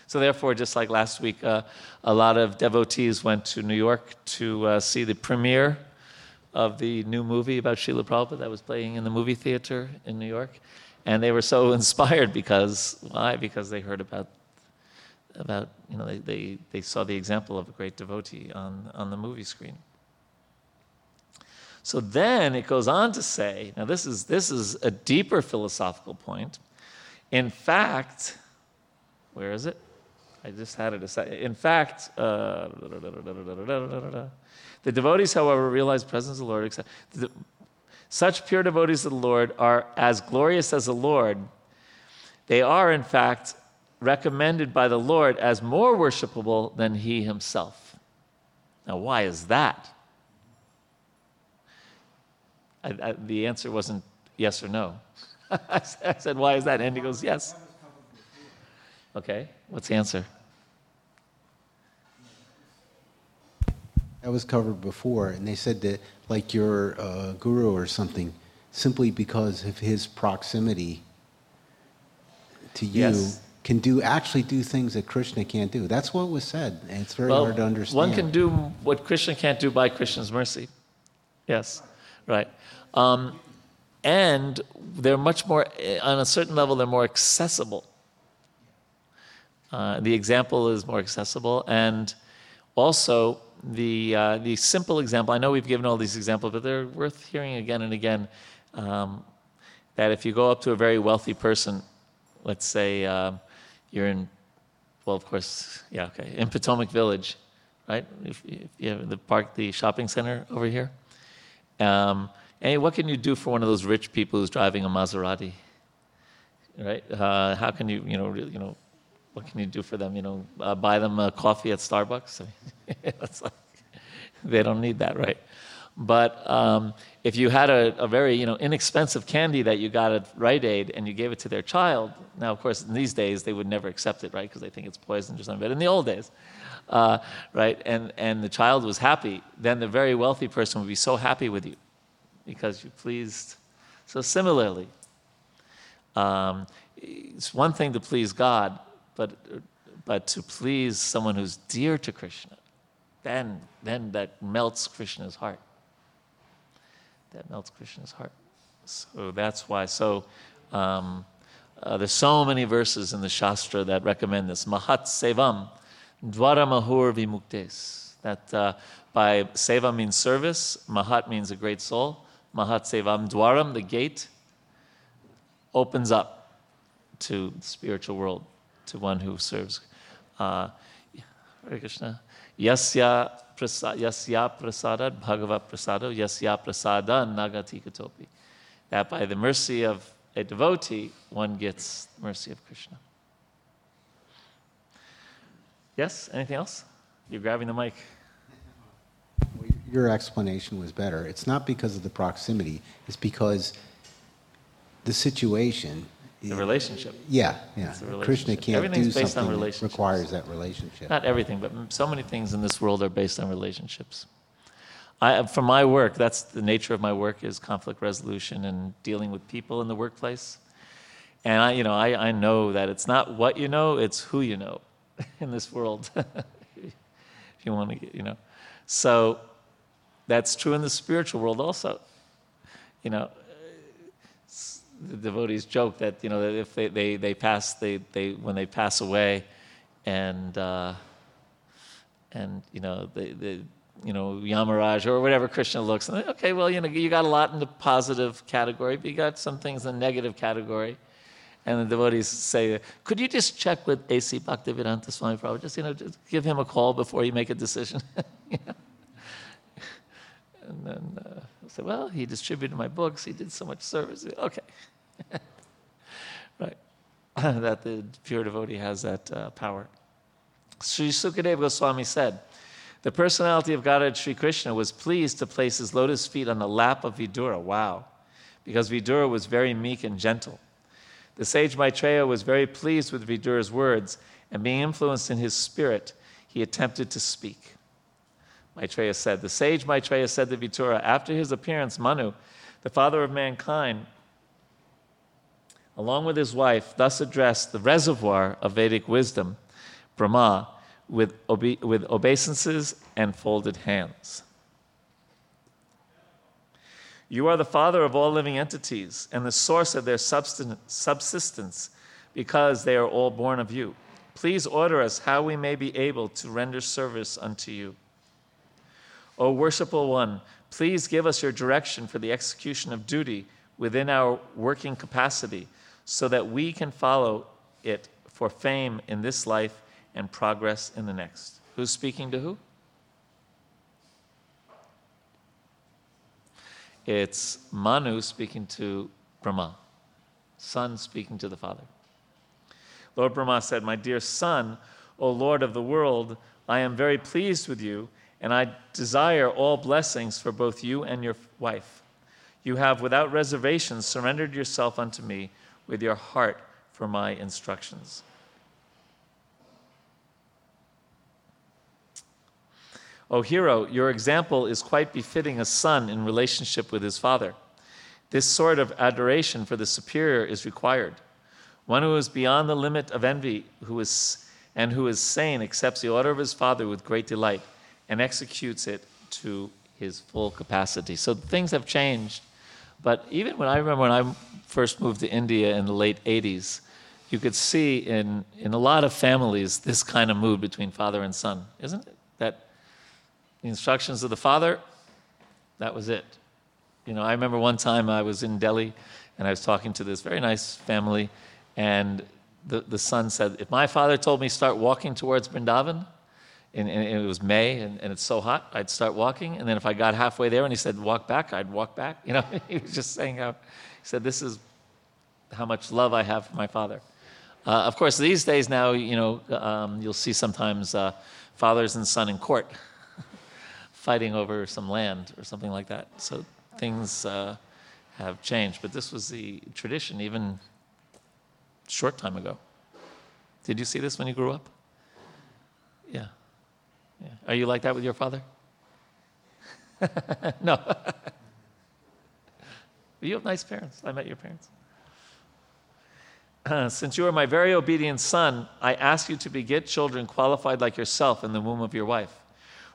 So, therefore, just like last week, uh, a lot of devotees went to New York to uh, see the premiere of the new movie about Srila Prabhupada that was playing in the movie theater in New York. And they were so inspired because, why? Because they heard about, about you know, they, they, they saw the example of a great devotee on, on the movie screen. So then it goes on to say, now this is, this is a deeper philosophical point. In fact, where is it? I just had it a second. In fact, uh, the devotees, however, realize presence of the Lord. Except the, such pure devotees of the Lord are as glorious as the Lord. They are, in fact, recommended by the Lord as more worshipable than He Himself. Now, why is that? I, I, the answer wasn't yes or no. I said, Why is that? And he goes, Yes. Okay, what's the answer? That was covered before, and they said that, like your uh, guru or something, simply because of his proximity to you, Yes. can do actually do things that Krishna can't do. That's what was said, and it's very Well, hard to understand. One can do what Krishna can't do by Krishna's mercy. Yes, right. Um, and they're much more, on a certain level, they're more accessible. Uh, the example is more accessible, and also the uh, the simple example. I know we've given all these examples, but they're worth hearing again and again. Um, that if you go up to a very wealthy person, let's say uh, you're in, well, of course, yeah, okay, in Potomac Village, right? If, if you have the park, the shopping center over here. Um, and what can you do for one of those rich people who's driving a Maserati? Right? Uh, how can you, you know, really, you know, what can you do for them? You know, uh, buy them a coffee at Starbucks. Like, they don't need that, right? But um, if you had a, a, very you know inexpensive candy that you got at Rite Aid and you gave it to their child, now of course in these days they would never accept it, right? Because they think it's poison or something. But in the old days, uh, right, and and the child was happy, then the very wealthy person would be so happy with you because you pleased. So similarly, um, it's one thing to please God, but, but to please someone who's dear to Krishna, then, then that melts Krishna's heart. That melts Krishna's heart. So that's why. So um, uh, there's so many verses in the Shastra that recommend this. Mahat Sevam, Dwara Mahur Vimuktes. That uh, by Seva means service, Mahat means a great soul. Mahat Sevam Dwaram, the gate, opens up to the spiritual world to one who serves. Uh, Hare Krishna. Yasya prasad, yasya prasada bhagava prasado yasya prasada nagati katopi. That by the mercy of a devotee, one gets the mercy of Krishna. Yes? Anything else? You're grabbing the mic. Your explanation was better. It's not because of the proximity, it's because the situation The relationship. Yeah, yeah. Krishna can't do based something that requires that relationship. Not everything, but so many things in this world are based on relationships. I, for my work, that's the nature of my work is conflict resolution and dealing with people in the workplace. And I, you know, I, I know that it's not what you know, it's who you know in this world. if you want to get, you know. So that's true in the spiritual world also. You know, the devotees joke that you know that if they, they, they pass they, they when they pass away and uh, and you know they, they you know Yamaraj or whatever Krishna looks and okay well you know you got a lot in the positive category but you got some things in the negative category and the devotees say could you just check with A.C. Bhaktivedanta Swami Prabhupada just you know just give him a call before you make a decision and then uh, I said, well, he distributed my books. He did so much service. Okay. Right. that the pure devotee has that uh, power. Sri Sukadeva Goswami said, the personality of Godhead Sri Krishna was pleased to place his lotus feet on the lap of Vidura. Wow. Because Vidura was very meek and gentle. The sage Maitreya was very pleased with Vidura's words, and being influenced in his spirit, he attempted to speak. Maitreya said. The sage Maitreya said to Vidura, after his appearance, Manu, the father of mankind, along with his wife, thus addressed the reservoir of Vedic wisdom, Brahma, with, with obeisances and folded hands. You are the father of all living entities and the source of their subsistence because they are all born of you. Please order us how we may be able to render service unto you. O worshipful one, please give us your direction for the execution of duty within our working capacity so that we can follow it for fame in this life and progress in the next. Who's speaking to who? It's Manu speaking to Brahma, son speaking to the father. Lord Brahma said, My dear son, O Lord of the world, I am very pleased with you and I desire all blessings for both you and your wife. You have without reservation surrendered yourself unto me with your heart for my instructions. O hero, your example is quite befitting a son in relationship with his father. This sort of adoration for the superior is required. One who is beyond the limit of envy who is, and who is sane accepts the order of his father with great delight and executes it to his full capacity. So things have changed. But even when I remember when I first moved to India in the late 80s, you could see in, in a lot of families this kind of mood between father and son, isn't it? That the instructions of the father, that was it. You know, I remember one time I was in Delhi and I was talking to this very nice family, and the, the son said, If my father told me start walking towards Vrindavan, and, and, it was May and, and, it's so hot, I'd start walking. And then if I got halfway there and he said, walk back, I'd walk back. You know, he was just saying how, he said, this is how much love I have for my father. Uh, of course, these days now, you know, um, you'll see sometimes uh, fathers and son in court fighting over some land or something like that. So things uh, have changed. But this was the tradition even short time ago. Did you see this when you grew up? Yeah. Are you like that with your father? no. you have nice parents. I met your parents. Since you are my very obedient son, I ask you to beget children qualified like yourself in the womb of your wife.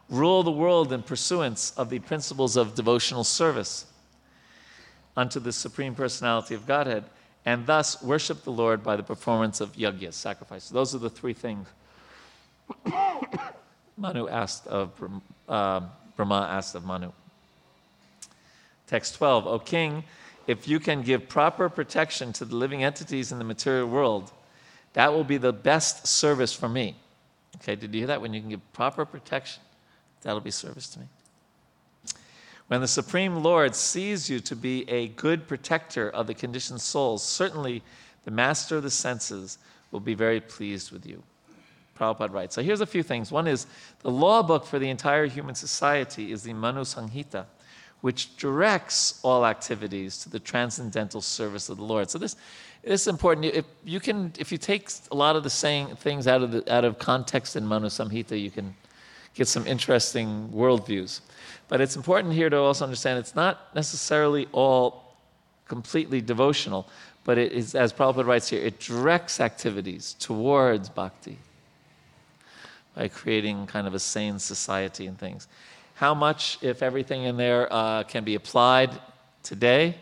Rule the world in pursuance of the principles of devotional service unto the Supreme Personality of Godhead, and thus worship the Lord by the performance of yajnas, sacrifices. Those are the three things. Manu asked of uh, Brahma asked of Manu. Text 12, O king, if you can give proper protection to the living entities in the material world, that will be the best service for me. Okay, did you hear that? When you can give proper protection, that'll be service to me. When the Supreme Lord sees you to be a good protector of the conditioned souls, certainly the master of the senses will be very pleased with you. Prabhupada writes. So here's a few things. One is the law book for the entire human society is the Manu Samhita, which directs all activities to the transcendental service of the Lord. So this, this is important. If you can, if you take a lot of the saying things out of the, out of context in Manu Samhita, you can get some interesting worldviews. But it's important here to also understand it's not necessarily all completely devotional, but it is, as Prabhupada writes here, it directs activities towards bhakti by creating kind of a sane society and things. How much, if everything in there uh, can be applied today,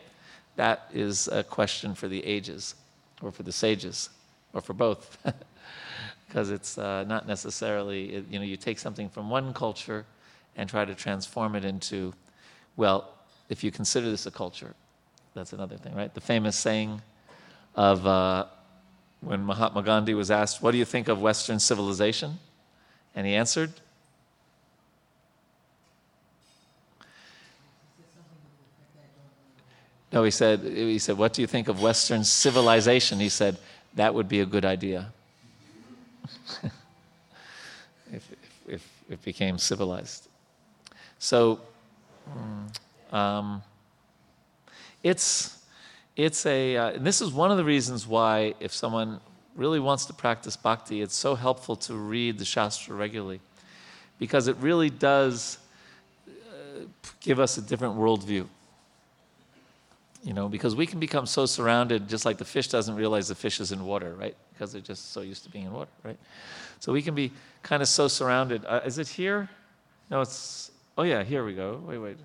that is a question for the ages, or for the sages, or for both. Because it's uh, not necessarily, you know, you take something from one culture and try to transform it into, well, if you consider this a culture, that's another thing, right? The famous saying of uh, when Mahatma Gandhi was asked, What do you think of Western civilization? And he answered, No, he said, he said, What do you think of Western civilization? He said, That would be a good idea. if, if, it became civilized. So, mm, um, it's, it's a, uh, this is one of the reasons why, if someone really wants to practice bhakti, it's so helpful to read the Shastra regularly. Because it really does uh, give us a different worldview. You know, because we can become so surrounded, just like the fish doesn't realize the fish is in water, right? Because they're just so used to being in water, right? So we can be kind of so surrounded. Uh, is it here? No, it's, oh yeah, here we go. Wait, wait.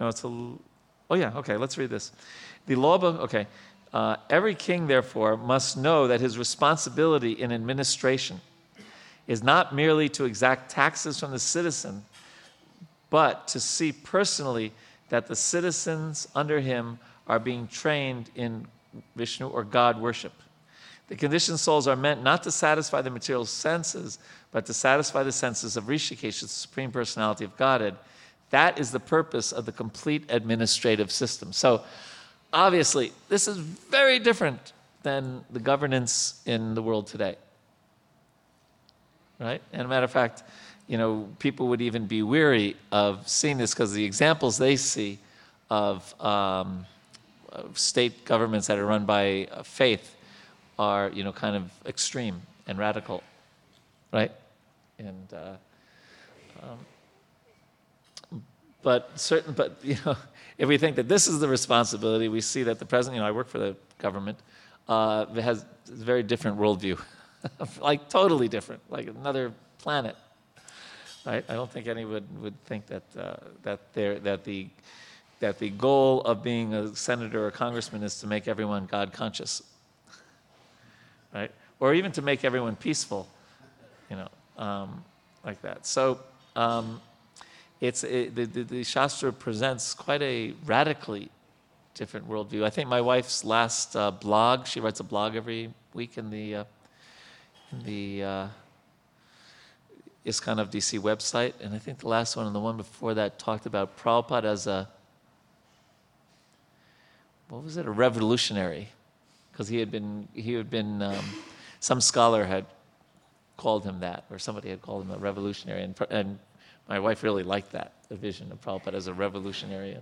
No, it's a, Oh, yeah, okay, let's read this. The law. Okay. Uh, every king, therefore, must know that his responsibility in administration is not merely to exact taxes from the citizen, but to see personally that the citizens under him are being trained in Vishnu or God worship. The conditioned souls are meant not to satisfy the material senses, but to satisfy the senses of Hrishikesh, the Supreme Personality of Godhead. That is the purpose of the complete administrative system. So, obviously, this is very different than the governance in the world today. Right? And a matter of fact, you know, people would even be weary of seeing this because the examples they see of, um, state governments that are run by uh, faith are, you know, kind of extreme and radical, right? And uh, um, but certain, but you know, if we think that this is the responsibility, we see that the president. You know, I work for the government. Uh, has a very different worldview, like totally different, like another planet. Right? I don't think anyone would think that uh, that there that the that the goal of being a senator or congressman is to make everyone God conscious, right? Or even to make everyone peaceful, you know, um, like that. So um, it's it, the, the, the Shastra presents quite a radically different worldview. I think my wife's last uh, blog, she writes a blog every week in the uh, in the uh, of DC website, and I think the last one and the one before that talked about Prabhupada as a what was it, a revolutionary, because he had been he had been um, some scholar had called him that, or somebody had called him a revolutionary, and, and my wife really liked that the vision of Prabhupada as a revolutionary,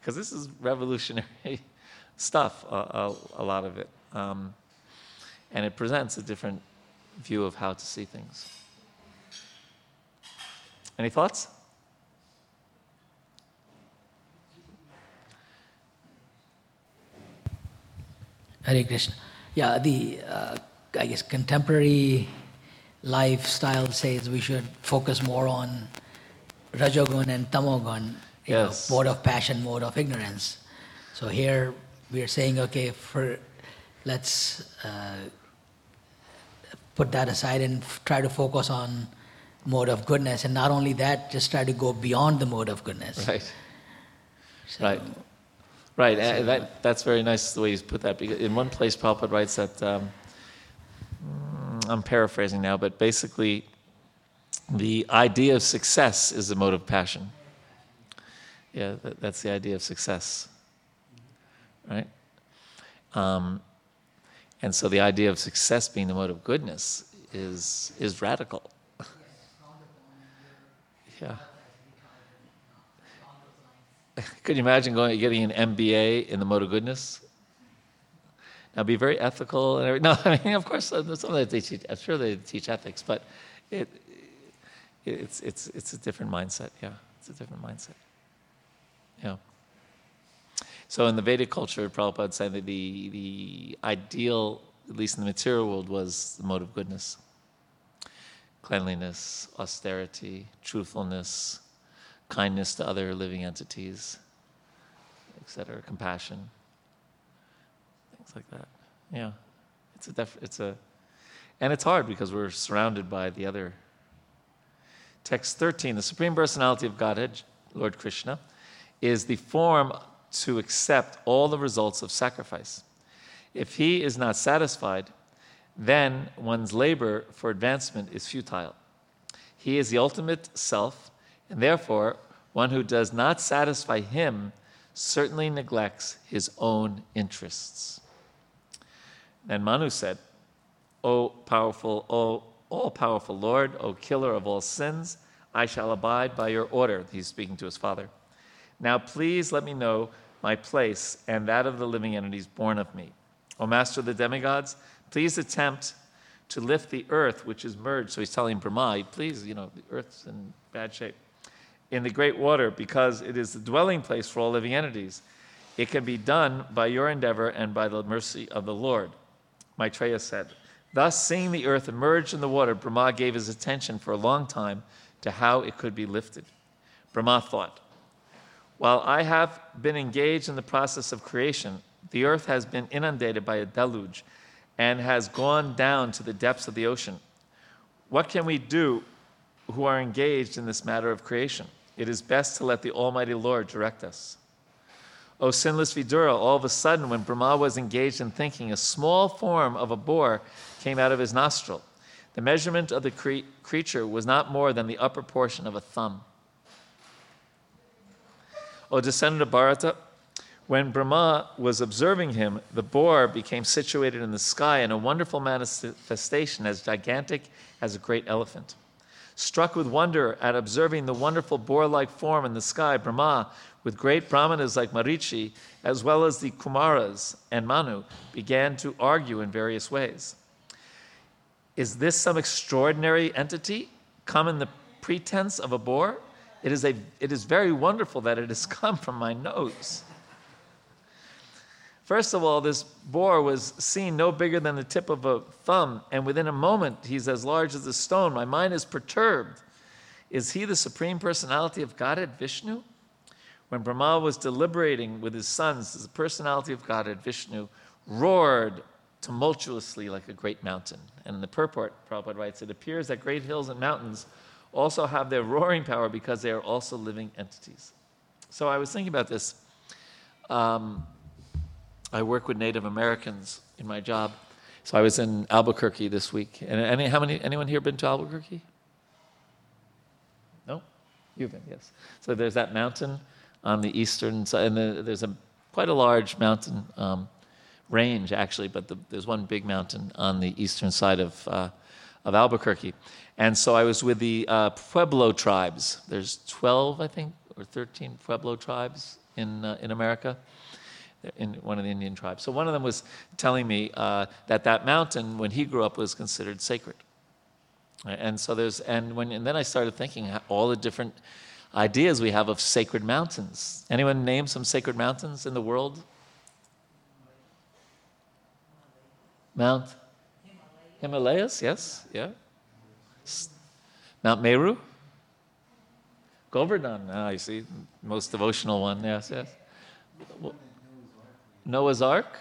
because this is revolutionary stuff, a, a, a lot of it, um, and it presents a different view of how to see things. Any thoughts? Hare Krishna. Yeah, the uh, I guess contemporary lifestyle says we should focus more on rajogun and tamogun, you Yes. know, mode of passion, mode of ignorance. So here we are saying, okay, for let's uh, put that aside and f- try to focus on mode of goodness, and not only that, just try to go beyond the mode of goodness. Right. So- Right. Right. that, that's very nice the way you put that. Because in one place, Prabhupada writes that, um, I'm paraphrasing now, but basically, the idea of success is the mode of passion. Yeah, that, that's the idea of success. Right? Um, and so the idea of success being the mode of goodness is, is radical. yeah. Could you imagine going getting an MBA in the mode of goodness? Now, be very ethical and every, no. I mean, of course, some of they teach. I'm sure they teach ethics, but it, it's it's it's a different mindset. Yeah, it's a different mindset. Yeah. So in the Vedic culture, Prabhupada said that the the ideal, at least in the material world, was the mode of goodness. cleanliness, austerity, truthfulness, kindness to other living entities, etc., compassion, things like that. Yeah, it's a def- it's a, and it's hard because we're surrounded by the other. Text 13, the Supreme Personality of Godhead, Lord Krishna, is the form to accept all the results of sacrifice. If he is not satisfied, then one's labor for advancement is futile. He is the ultimate self, and therefore, one who does not satisfy him certainly neglects his own interests. And Manu said, O powerful, O all powerful Lord, O killer of all sins, I shall abide by your order. He's speaking to his father. Now, please let me know my place and that of the living entities born of me. O master of the demigods, please attempt to lift the earth which is merged. So he's telling Brahma, please, you know, the earth's in bad shape. In the great water, because it is the dwelling place for all living entities. It can be done by your endeavor and by the mercy of the Lord. Maitreya said, Thus, seeing the earth emerge in the water, Brahma gave his attention for a long time to how it could be lifted. Brahma thought, While I have been engaged in the process of creation, the earth has been inundated by a deluge and has gone down to the depths of the ocean. What can we do who are engaged in this matter of creation? It is best to let the Almighty Lord direct us. O sinless Vidura, all of a sudden, when Brahma was engaged in thinking, a small form of a boar came out of his nostril. The measurement of the cre- creature was not more than the upper portion of a thumb. O descendant of Bharata, when Brahma was observing him, the boar became situated in the sky in a wonderful manifestation as gigantic as a great elephant. Struck with wonder at observing the wonderful boar like form in the sky, Brahma, with great brahmanas like Marichi, as well as the Kumaras and Manu, began to argue in various ways. Is this some extraordinary entity come in the pretense of a boar? It is, a, it is very wonderful that it has come from my nose. First of all, this boar was seen no bigger than the tip of a thumb, and within a moment he's as large as a stone. My mind is perturbed. Is he the supreme personality of Godhead, Vishnu? When Brahma was deliberating with his sons, the personality of Godhead, Vishnu, roared tumultuously like a great mountain. And in the purport, Prabhupada writes, it appears that great hills and mountains also have their roaring power because they are also living entities. So I was thinking about this. Um, I work with Native Americans in my job. So I was in Albuquerque this week. And any, how many, anyone here been to Albuquerque? No? You've been, yes. So there's that mountain on the eastern side, and there's a quite a large mountain um, range actually, but the, there's one big mountain on the eastern side of, uh, of Albuquerque. And so I was with the uh, Pueblo tribes. There's 12, I think, or 13 Pueblo tribes in, uh, in America in one of the Indian tribes. So one of them was telling me uh, that that mountain, when he grew up, was considered sacred. And so there's, and when, and then I started thinking all the different ideas we have of sacred mountains. Anyone name some sacred mountains in the world? Mount Himalayas, yes, yeah. Mount Meru? Govardhan, ah, you see, most devotional one, yes, yes. Noah's Ark?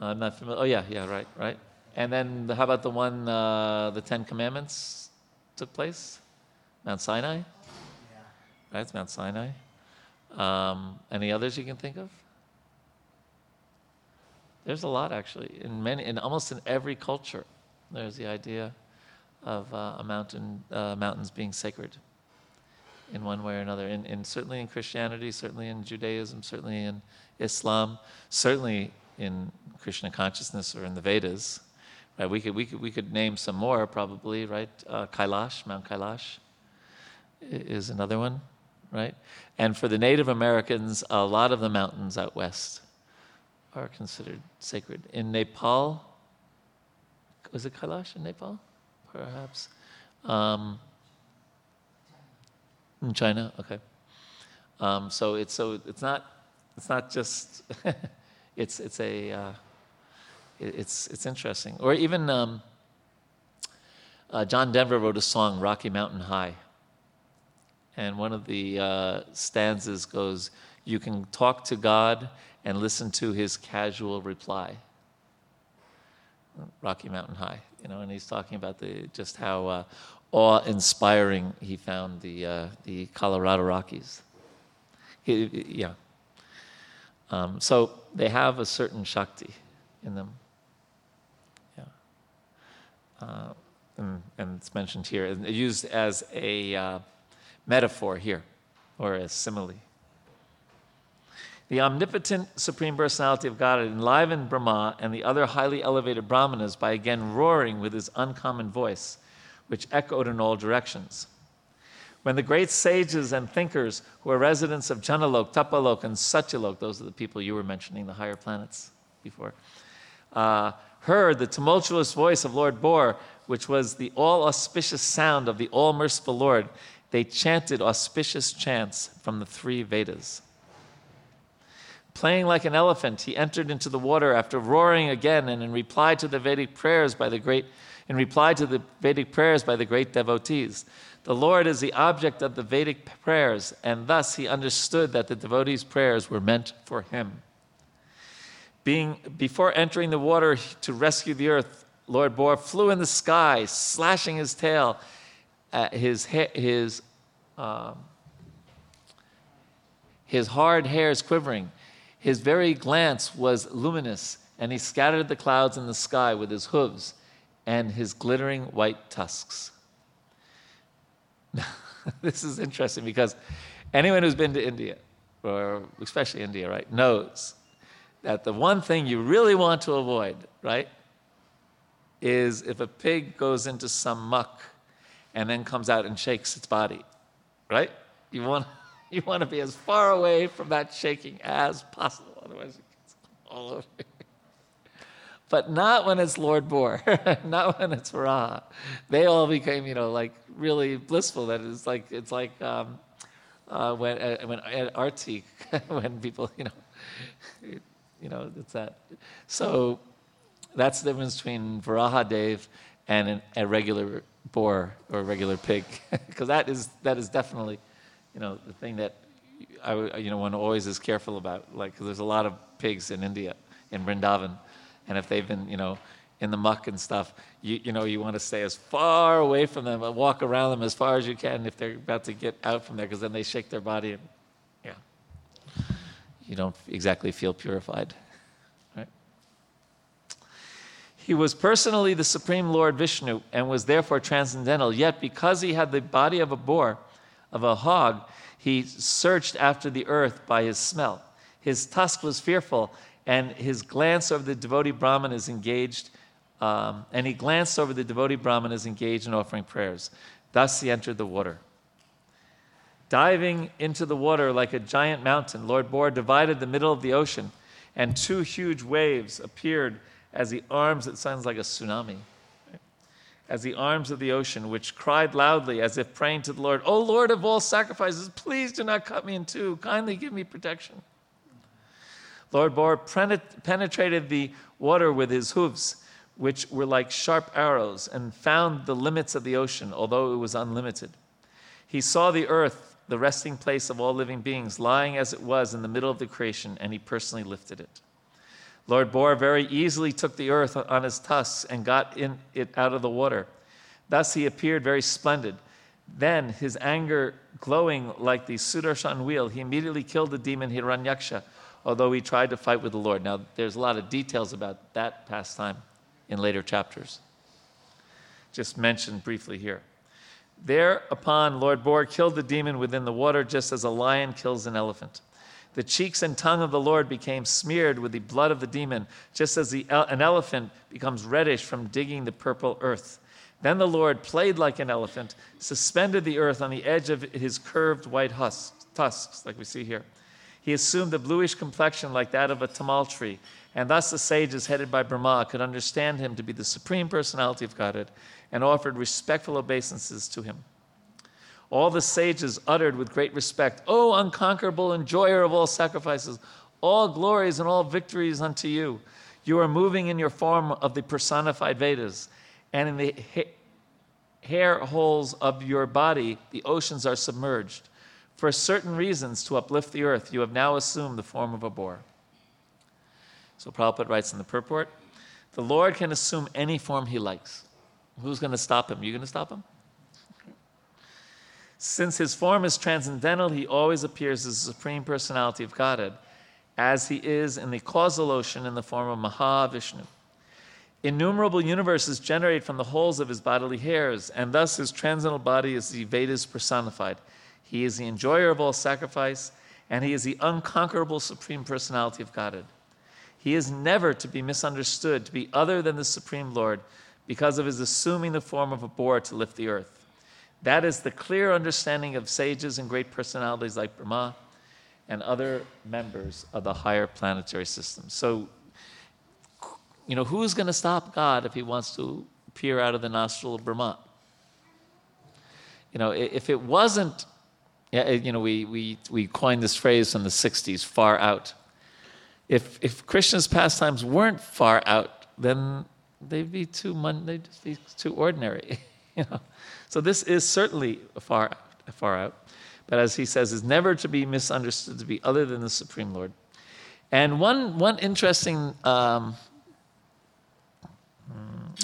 I'm not familiar. Oh, yeah, yeah, right, right. And then how about the one, uh, the Ten Commandments took place? Mount Sinai? Yeah. Right, it's Mount Sinai. Um, any others you can think of? There's a lot actually. In many, in almost in every culture, there's the idea of uh, a mountain, uh, mountains being sacred in one way or another. In, in, certainly in Christianity, certainly in Judaism, certainly in Islam, certainly in Krishna consciousness or in the Vedas. Right? We could we could we could name some more probably. Right? Uh, Kailash, Mount Kailash, is another one. Right? And for the Native Americans, a lot of the mountains out west are considered sacred. In Nepal, was it Kailash in Nepal? Perhaps. Um, in China, okay. Um, so it's so it's not it's not just it's it's a uh, it, it's it's interesting. Or even um, uh, John Denver wrote a song, Rocky Mountain High. And one of the uh, stanzas goes, You can talk to God and listen to his casual reply. Rocky Mountain High, you know, and he's talking about the, just how uh, awe-inspiring he found the, uh, the Colorado Rockies. He, yeah. Um, so they have a certain Shakti in them. Yeah. Uh, and, and, it's mentioned here, and used as a uh, metaphor here, or a simile. The omnipotent Supreme Personality of God enlivened Brahma and the other highly elevated Brahmanas by again roaring with his uncommon voice, which echoed in all directions. When the great sages and thinkers who are residents of Janalok, Tapalok, and Satyalok, those are the people you were mentioning, the higher planets before, uh, heard the tumultuous voice of Lord Boar, which was the all auspicious sound of the all merciful Lord, they chanted auspicious chants from the three Vedas. Playing like an elephant, he entered into the water after roaring again, and in reply to the Vedic prayers by the great, in reply to the Vedic prayers by the great devotees. The Lord is the object of the Vedic prayers, and thus he understood that the devotees' prayers were meant for him. Being, before entering the water to rescue the earth, Lord Boar flew in the sky, slashing his tail, his, his, um, his hard hairs quivering. His very glance was luminous, and he scattered the clouds in the sky with his hooves and his glittering white tusks. this is interesting because anyone who's been to India, or especially India, right, knows that the one thing you really want to avoid, right, is if a pig goes into some muck and then comes out and shakes its body, right? You want you want to be as far away from that shaking as possible, otherwise it gets all over. You. But not when it's Lord Boar, not when it's Ra. They all became, you know, like really blissful. That it's like it's like um, uh, when uh, when at Arctic, when people, you know, you know, it's that. So that's the difference between Varaha Dev and an, a regular boar or a regular pig, because that is that is definitely you know, the thing that I, you know, one always is careful about, like, cause there's a lot of pigs in India, in Vrindavan, and if they've been, you know, in the muck and stuff, you, you know, you want to stay as far away from them, and walk around them as far as you can if they're about to get out from there, because then they shake their body and, yeah, you don't exactly feel purified. Right? He was personally the Supreme Lord Vishnu and was therefore transcendental, yet because he had the body of a boar, of a hog, he searched after the earth by his smell. His tusk was fearful, and his glance over the devotee Brahmanas engaged, um, and he glanced over the devotee Brahmanas engaged in offering prayers. Thus he entered the water. Diving into the water like a giant mountain, Lord Boar divided the middle of the ocean, and two huge waves appeared as the arms, it sounds like a tsunami as the arms of the ocean, which cried loudly as if praying to the Lord, O Lord of all sacrifices, please do not cut me in two. Kindly give me protection. Lord Boar penetrated the water with his hooves, which were like sharp arrows, and found the limits of the ocean, although it was unlimited. He saw the earth, the resting place of all living beings, lying as it was in the middle of the creation, and he personally lifted it. Lord Boar very easily took the earth on his tusks and got in it out of the water. Thus he appeared very splendid. Then, his anger glowing like the Sudarshan wheel, he immediately killed the demon Hiranyaksha, although he tried to fight with the Lord. Now, there's a lot of details about that pastime in later chapters. Just mentioned briefly here. Thereupon, Lord Boar killed the demon within the water, just as a lion kills an elephant. The cheeks and tongue of the Lord became smeared with the blood of the demon, just as the, an elephant becomes reddish from digging the purple earth. Then the Lord played like an elephant, suspended the earth on the edge of his curved white husks, tusks, like we see here. He assumed a bluish complexion like that of a tamal tree, and thus the sages headed by Brahma could understand him to be the supreme personality of Godhead and offered respectful obeisances to him. All the sages uttered with great respect, O unconquerable enjoyer of all sacrifices, all glories and all victories unto you. You are moving in your form of the personified Vedas and in the hair holes of your body, the oceans are submerged. For certain reasons, to uplift the earth, you have now assumed the form of a boar. So Prabhupada writes in the purport the Lord can assume any form he likes. Who's going to stop him? You going to stop him? Since his form is transcendental, he always appears as the Supreme Personality of Godhead, as he is in the causal ocean in the form of Mahavishnu. Innumerable universes generate from the holes of his bodily hairs, and thus his transcendental body is the Vedas personified. He is the enjoyer of all sacrifice, and he is the unconquerable Supreme Personality of Godhead. He is never to be misunderstood to be other than the Supreme Lord because of his assuming the form of a boar to lift the earth. That is the clear understanding of sages and great personalities like Brahma and other members of the higher planetary system. So, you know, who's going to stop God if he wants to peer out of the nostril of Brahma? You know, if it wasn't, eh, you know, we, we, we coined this phrase in the 60s, far out. If, if Krishna's pastimes weren't far out, then they'd be too, they'd just be too ordinary, you know. So this is certainly far far out, but as he says, is never to be misunderstood to be other than the Supreme Lord. And one, one interesting um,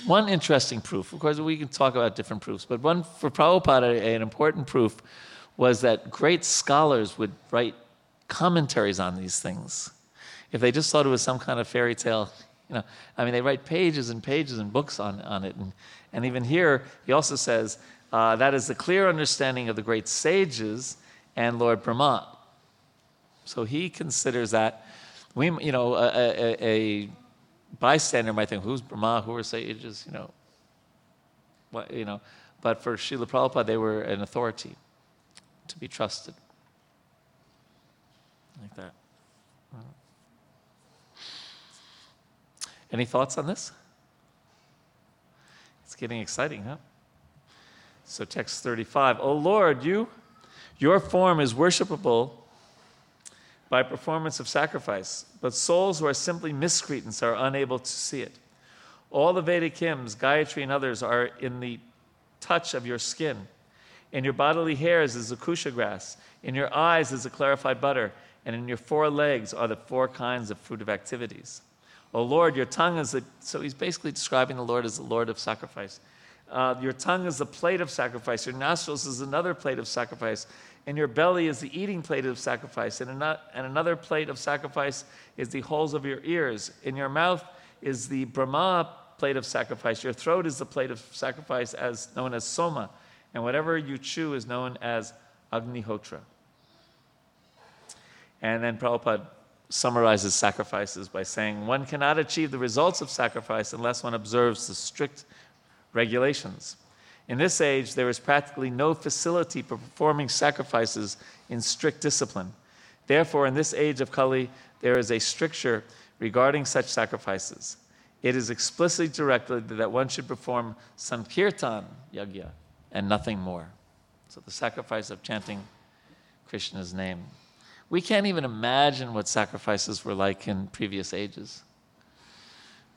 one interesting proof, of course, we can talk about different proofs, but one for Prabhupada, an important proof was that great scholars would write commentaries on these things. If they just thought it was some kind of fairy tale, you know, I mean, they write pages and pages and books on, on it. And, and even here, he also says uh, that is the clear understanding of the great sages and Lord Brahma. So he considers that we, you know, a, a, a bystander might think, "Who's Brahma? Who are sages?" You know, what you know. But for Srila Prabhupada, they were an authority to be trusted, like that. Any thoughts on this? It's getting exciting, huh? So, text 35 O Lord, you, your form is worshipable by performance of sacrifice, but souls who are simply miscreants are unable to see it. All the Vedic hymns, Gayatri, and others are in the touch of your skin. In your bodily hairs is the kusha grass. In your eyes is the clarified butter. And in your four legs are the four kinds of fruitive activities. O Lord, your tongue is the. So he's basically describing the Lord as the Lord of sacrifice. Uh, your tongue is the plate of sacrifice. Your nostrils is another plate of sacrifice. And your belly is the eating plate of sacrifice. And, an- and another plate of sacrifice is the holes of your ears. In your mouth is the Brahma plate of sacrifice. Your throat is the plate of sacrifice as known as soma. And whatever you chew is known as agnihotra. And then Prabhupada summarizes sacrifices by saying one cannot achieve the results of sacrifice unless one observes the strict regulations. In this age, there is practically no facility for performing sacrifices in strict discipline. Therefore, in this age of Kali, there is a stricture regarding such sacrifices. It is explicitly directed that one should perform Sankirtan Yagya and nothing more. So, the sacrifice of chanting Krishna's name. We can't even imagine what sacrifices were like in previous ages.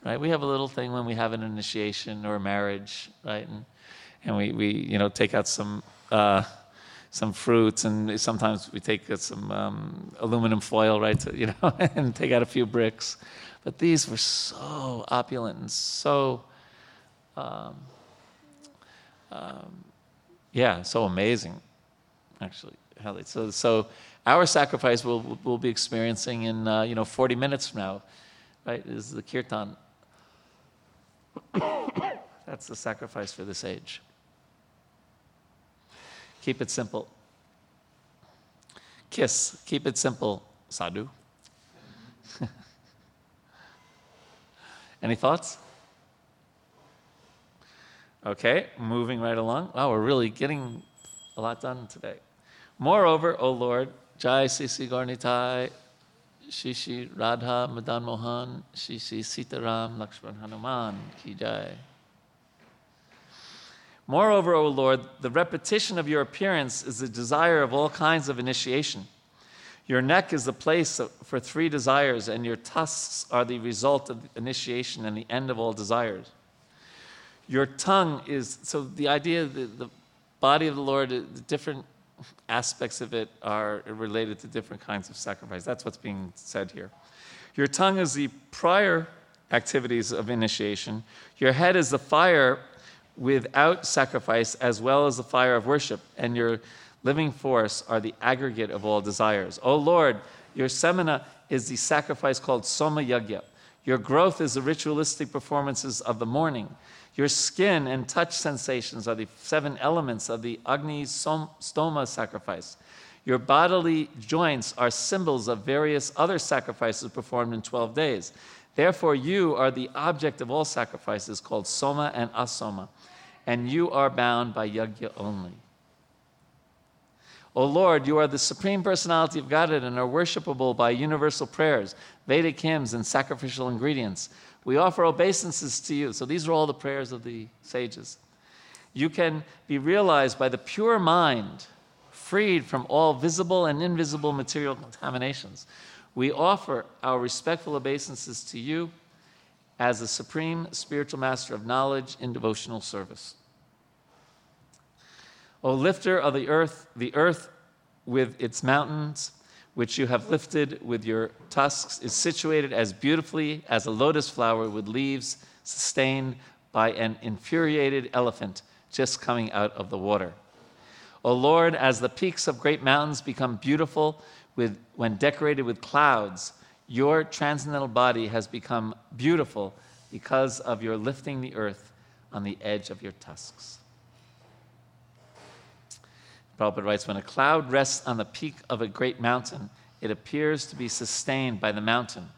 Right? We have a little thing when we have an initiation or a marriage, right? And, and we, we, you know, take out some, uh, some fruits, and sometimes we take some um, aluminum foil, right, to, you know, and take out a few bricks. But these were so opulent and so, um, um, yeah, so amazing, actually. So, so our sacrifice we'll, we'll be experiencing in, uh, you know, 40 minutes from now, right, is the kirtan. That's the sacrifice for this age. Keep it simple. Kiss, keep it simple, sadhu. Any thoughts? Okay, moving right along. Wow, we're really getting a lot done today. Moreover, O Lord, Jai Sisi Gornitai, Shishi Radha Madan Mohan, Shishi Sitaram Lakshman Hanuman Ki Jai. Moreover, O Lord, the repetition of your appearance is the desire of all kinds of initiation. Your neck is the place for three desires, and your tusks are the result of initiation and the end of all desires. Your tongue is, so the idea, the, the body of the Lord, the different aspects of it are related to different kinds of sacrifice. That's what's being said here. Your tongue is the prior activities of initiation. Your head is the fire without sacrifice, as well as the fire of worship. And your living force are the aggregate of all desires. O Lord, your semina is the sacrifice called Soma Yagya. Your growth is the ritualistic performances of the morning. Your skin and touch sensations are the seven elements of the Agni Stoma sacrifice. Your bodily joints are symbols of various other sacrifices performed in 12 days. Therefore, you are the object of all sacrifices called Soma and Asoma, and you are bound by Yagya only. O Lord, you are the supreme personality of Godhead and are worshipable by universal prayers, Vedic hymns, and sacrificial ingredients. We offer obeisances to you. So these are all the prayers of the sages. You can be realized by the pure mind, freed from all visible and invisible material contaminations. We offer our respectful obeisances to you as the supreme spiritual master of knowledge in devotional service. O lifter of the earth, the earth with its mountains, which you have lifted with your tusks, is situated as beautifully as a lotus flower with leaves sustained by an infuriated elephant just coming out of the water. O Lord, as the peaks of great mountains become beautiful with, when decorated with clouds, your transcendental body has become beautiful because of your lifting the earth on the edge of your tusks. Prabhupada writes When a cloud rests on the peak of a great mountain, it appears to be sustained by the mountain,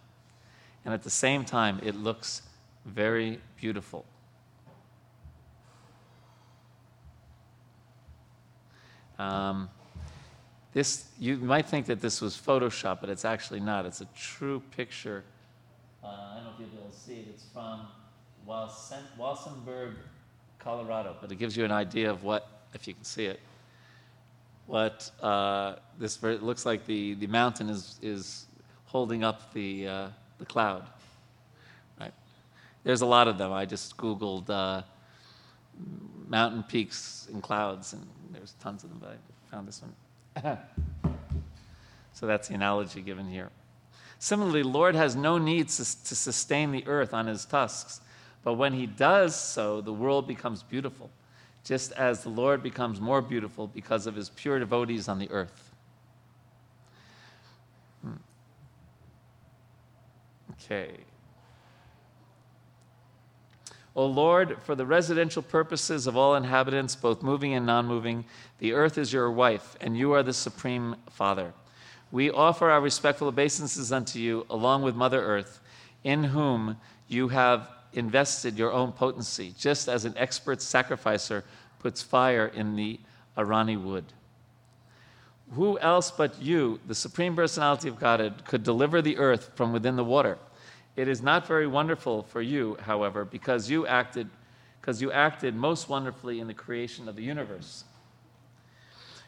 and at the same time, it looks very beautiful. Um, this, you might think that this was Photoshop, but it's actually not. It's a true picture. Uh, I don't know if you'll be able to see it. It's from Walsenburg, Colorado, but it gives you an idea of what, if you can see it what uh, this it looks like the, the mountain is, is holding up the, uh, the cloud. Right? There's a lot of them. I just Googled uh, mountain peaks and clouds, and there's tons of them, but I found this one. so that's the analogy given here. Similarly, Lord has no need to sustain the earth on his tusks, but when he does so, the world becomes beautiful just as the Lord becomes more beautiful because of his pure devotees on the earth. Hmm. Okay. O Lord, for the residential purposes of all inhabitants, both moving and non moving, the earth is your wife, and you are the supreme Father. We offer our respectful obeisances unto you, along with Mother Earth, in whom you have invested your own potency, just as an expert sacrificer puts fire in the Arani wood. Who else but you, the Supreme Personality of Godhead, could deliver the earth from within the water? It is not very wonderful for you, however, because you acted, because you acted most wonderfully in the creation of the universe.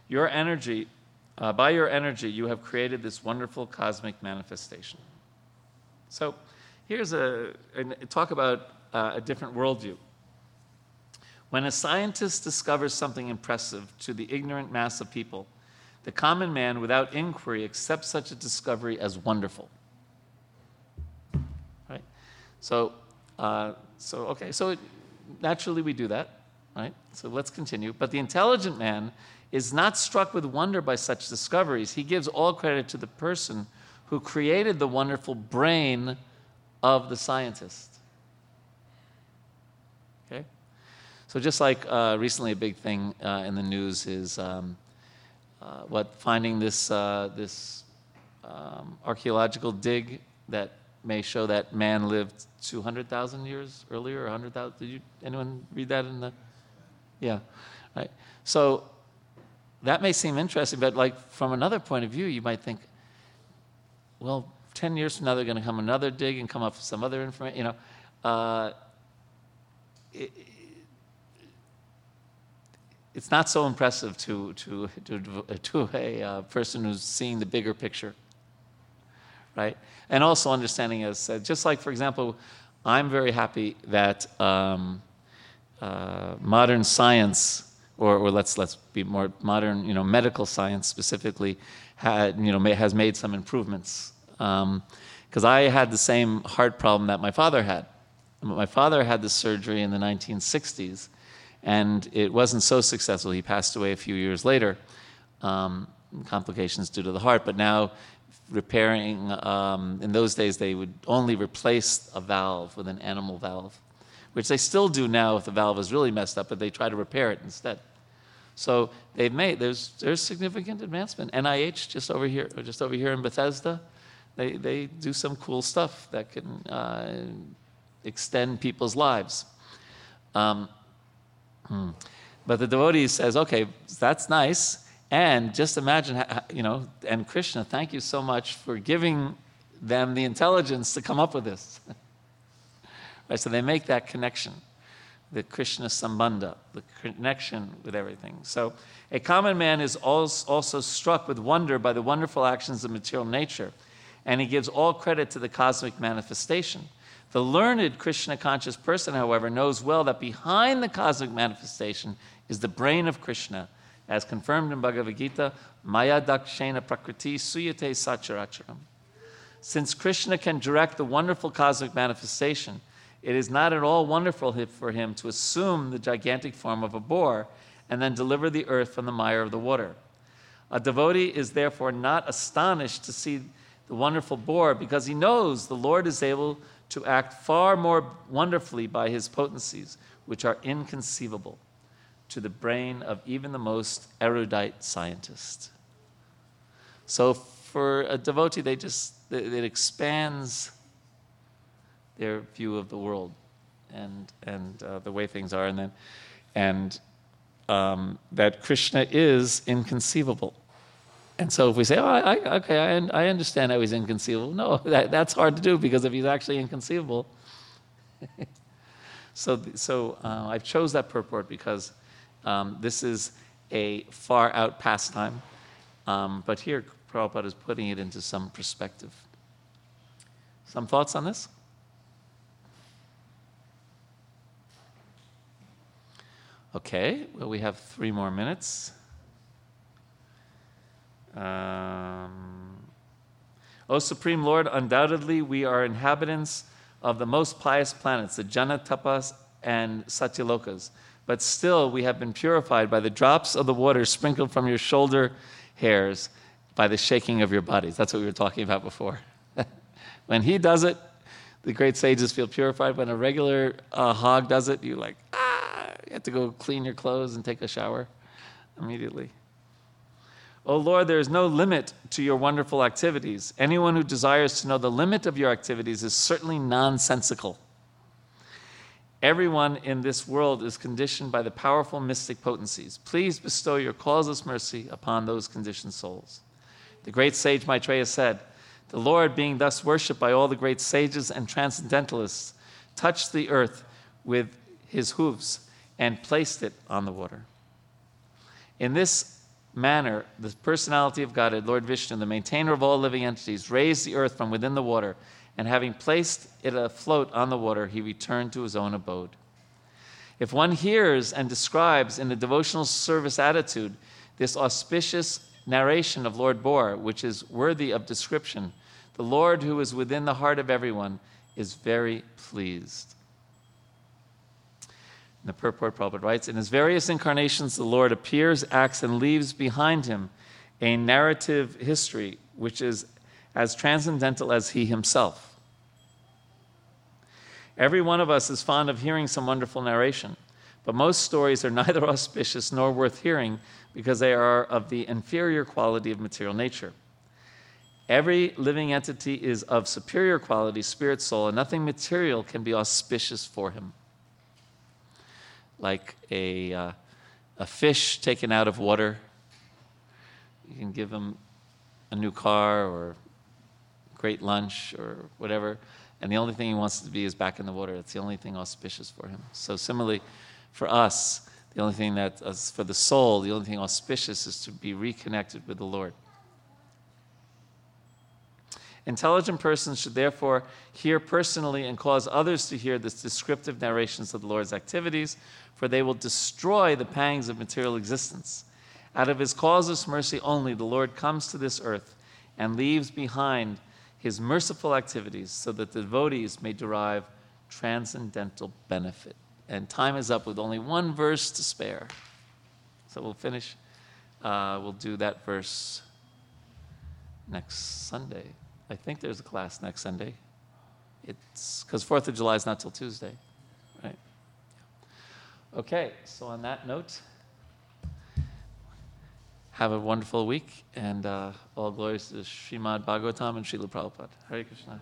Your energy, uh, by your energy, you have created this wonderful cosmic manifestation. So, here's a, a talk about uh, a different worldview. When a scientist discovers something impressive to the ignorant mass of people, the common man, without inquiry, accepts such a discovery as wonderful. Right? So, uh, so okay, so it, naturally we do that, right? So let's continue. But the intelligent man is not struck with wonder by such discoveries. He gives all credit to the person who created the wonderful brain of the scientist. Okay? So just like uh, recently, a big thing uh, in the news is um, uh, what finding this uh, this um, archaeological dig that may show that man lived 200,000 years earlier 100,000. Did you anyone read that in the? Yeah, right. So that may seem interesting, but like from another point of view, you might think, well, 10 years from now, they're going to come another dig and come up with some other information. You know, uh, it, it's not so impressive to, to, to, to a uh, person who's seeing the bigger picture, right? And also understanding, as said, just like, for example, I'm very happy that um, uh, modern science, or, or let's let's be more modern, you know, medical science specifically, had you know may, has made some improvements. Because I had the same heart problem that my father had. My father had the surgery in the 1960s, and it wasn't so successful. He passed away a few years later, um, complications due to the heart. But now, repairing, um, in those days, they would only replace a valve with an animal valve, which they still do now if the valve is really messed up, but they try to repair it instead. So they've made there's there's significant advancement. NIH just over here, just over here in Bethesda, they they do some cool stuff that can uh, extend people's lives. Um, hmm. But the devotee says, okay, that's nice. And just imagine, you know, and Krishna, thank you so much for giving them the intelligence to come up with this. right, so they make that connection the Krishna Sambandha, the connection with everything. So, a common man is also struck with wonder by the wonderful actions of material nature, and he gives all credit to the cosmic manifestation. The learned Krishna conscious person, however, knows well that behind the cosmic manifestation is the brain of Krishna, as confirmed in Bhagavad Gita, Maya Dakshena Prakriti Suyate Sacharacharam. Since Krishna can direct the wonderful cosmic manifestation, it is not at all wonderful for him to assume the gigantic form of a boar and then deliver the earth from the mire of the water. A devotee is therefore not astonished to see the wonderful boar because he knows the Lord is able to act far more wonderfully by his potencies, which are inconceivable to the brain of even the most erudite scientist. So for a devotee, they just it expands their view of the world and and uh, the way things are, and then and um, that Krishna is inconceivable. And so if we say, oh, I, I, okay, I, I understand how he's inconceivable. No, that, that's hard to do because if he's actually inconceivable. so so uh, I chose that purport because um, this is a far out pastime. Um, but here, Prabhupada is putting it into some perspective. Some thoughts on this? Okay, well, we have three more minutes. Um, o Supreme Lord, undoubtedly we are inhabitants of the most pious planets, the Janatapas and Satyalokas. But still, we have been purified by the drops of the water sprinkled from your shoulder hairs by the shaking of your bodies. That's what we were talking about before. when he does it, the great sages feel purified. When a regular uh, hog does it, you like, ah! You have to go clean your clothes and take a shower immediately. Oh Lord, there is no limit to your wonderful activities. Anyone who desires to know the limit of your activities is certainly nonsensical. Everyone in this world is conditioned by the powerful mystic potencies. Please bestow your causeless mercy upon those conditioned souls. The great sage Maitreya said, The Lord, being thus worshipped by all the great sages and transcendentalists, touched the earth with his hooves and placed it on the water. In this manner, the personality of Godhead, Lord Vishnu, the maintainer of all living entities, raised the earth from within the water, and having placed it afloat on the water, he returned to his own abode. If one hears and describes in the devotional service attitude this auspicious narration of Lord Boar, which is worthy of description, the Lord who is within the heart of everyone is very pleased the purport Prabhupada writes, in his various incarnations, the Lord appears, acts, and leaves behind him a narrative history which is as transcendental as he himself. Every one of us is fond of hearing some wonderful narration, but most stories are neither auspicious nor worth hearing because they are of the inferior quality of material nature. Every living entity is of superior quality, spirit, soul, and nothing material can be auspicious for him like a, uh, a fish taken out of water. You can give him a new car or great lunch or whatever, and the only thing he wants to be is back in the water. That's the only thing auspicious for him. So, similarly, for us, the only thing that, for the soul, the only thing auspicious is to be reconnected with the Lord. Intelligent persons should therefore hear personally and cause others to hear the descriptive narrations of the Lord's activities, for they will destroy the pangs of material existence. Out of his causeless mercy only, the Lord comes to this earth and leaves behind his merciful activities so that the devotees may derive transcendental benefit. And time is up with only one verse to spare. So we'll finish, uh, we'll do that verse next Sunday. I think there's a class next Sunday. It's because 4th of July is not till Tuesday, right? Okay, so on that note, have a wonderful week and uh, all glories to Srimad Bhagavatam and Srila Prabhupada. Hare Krishna.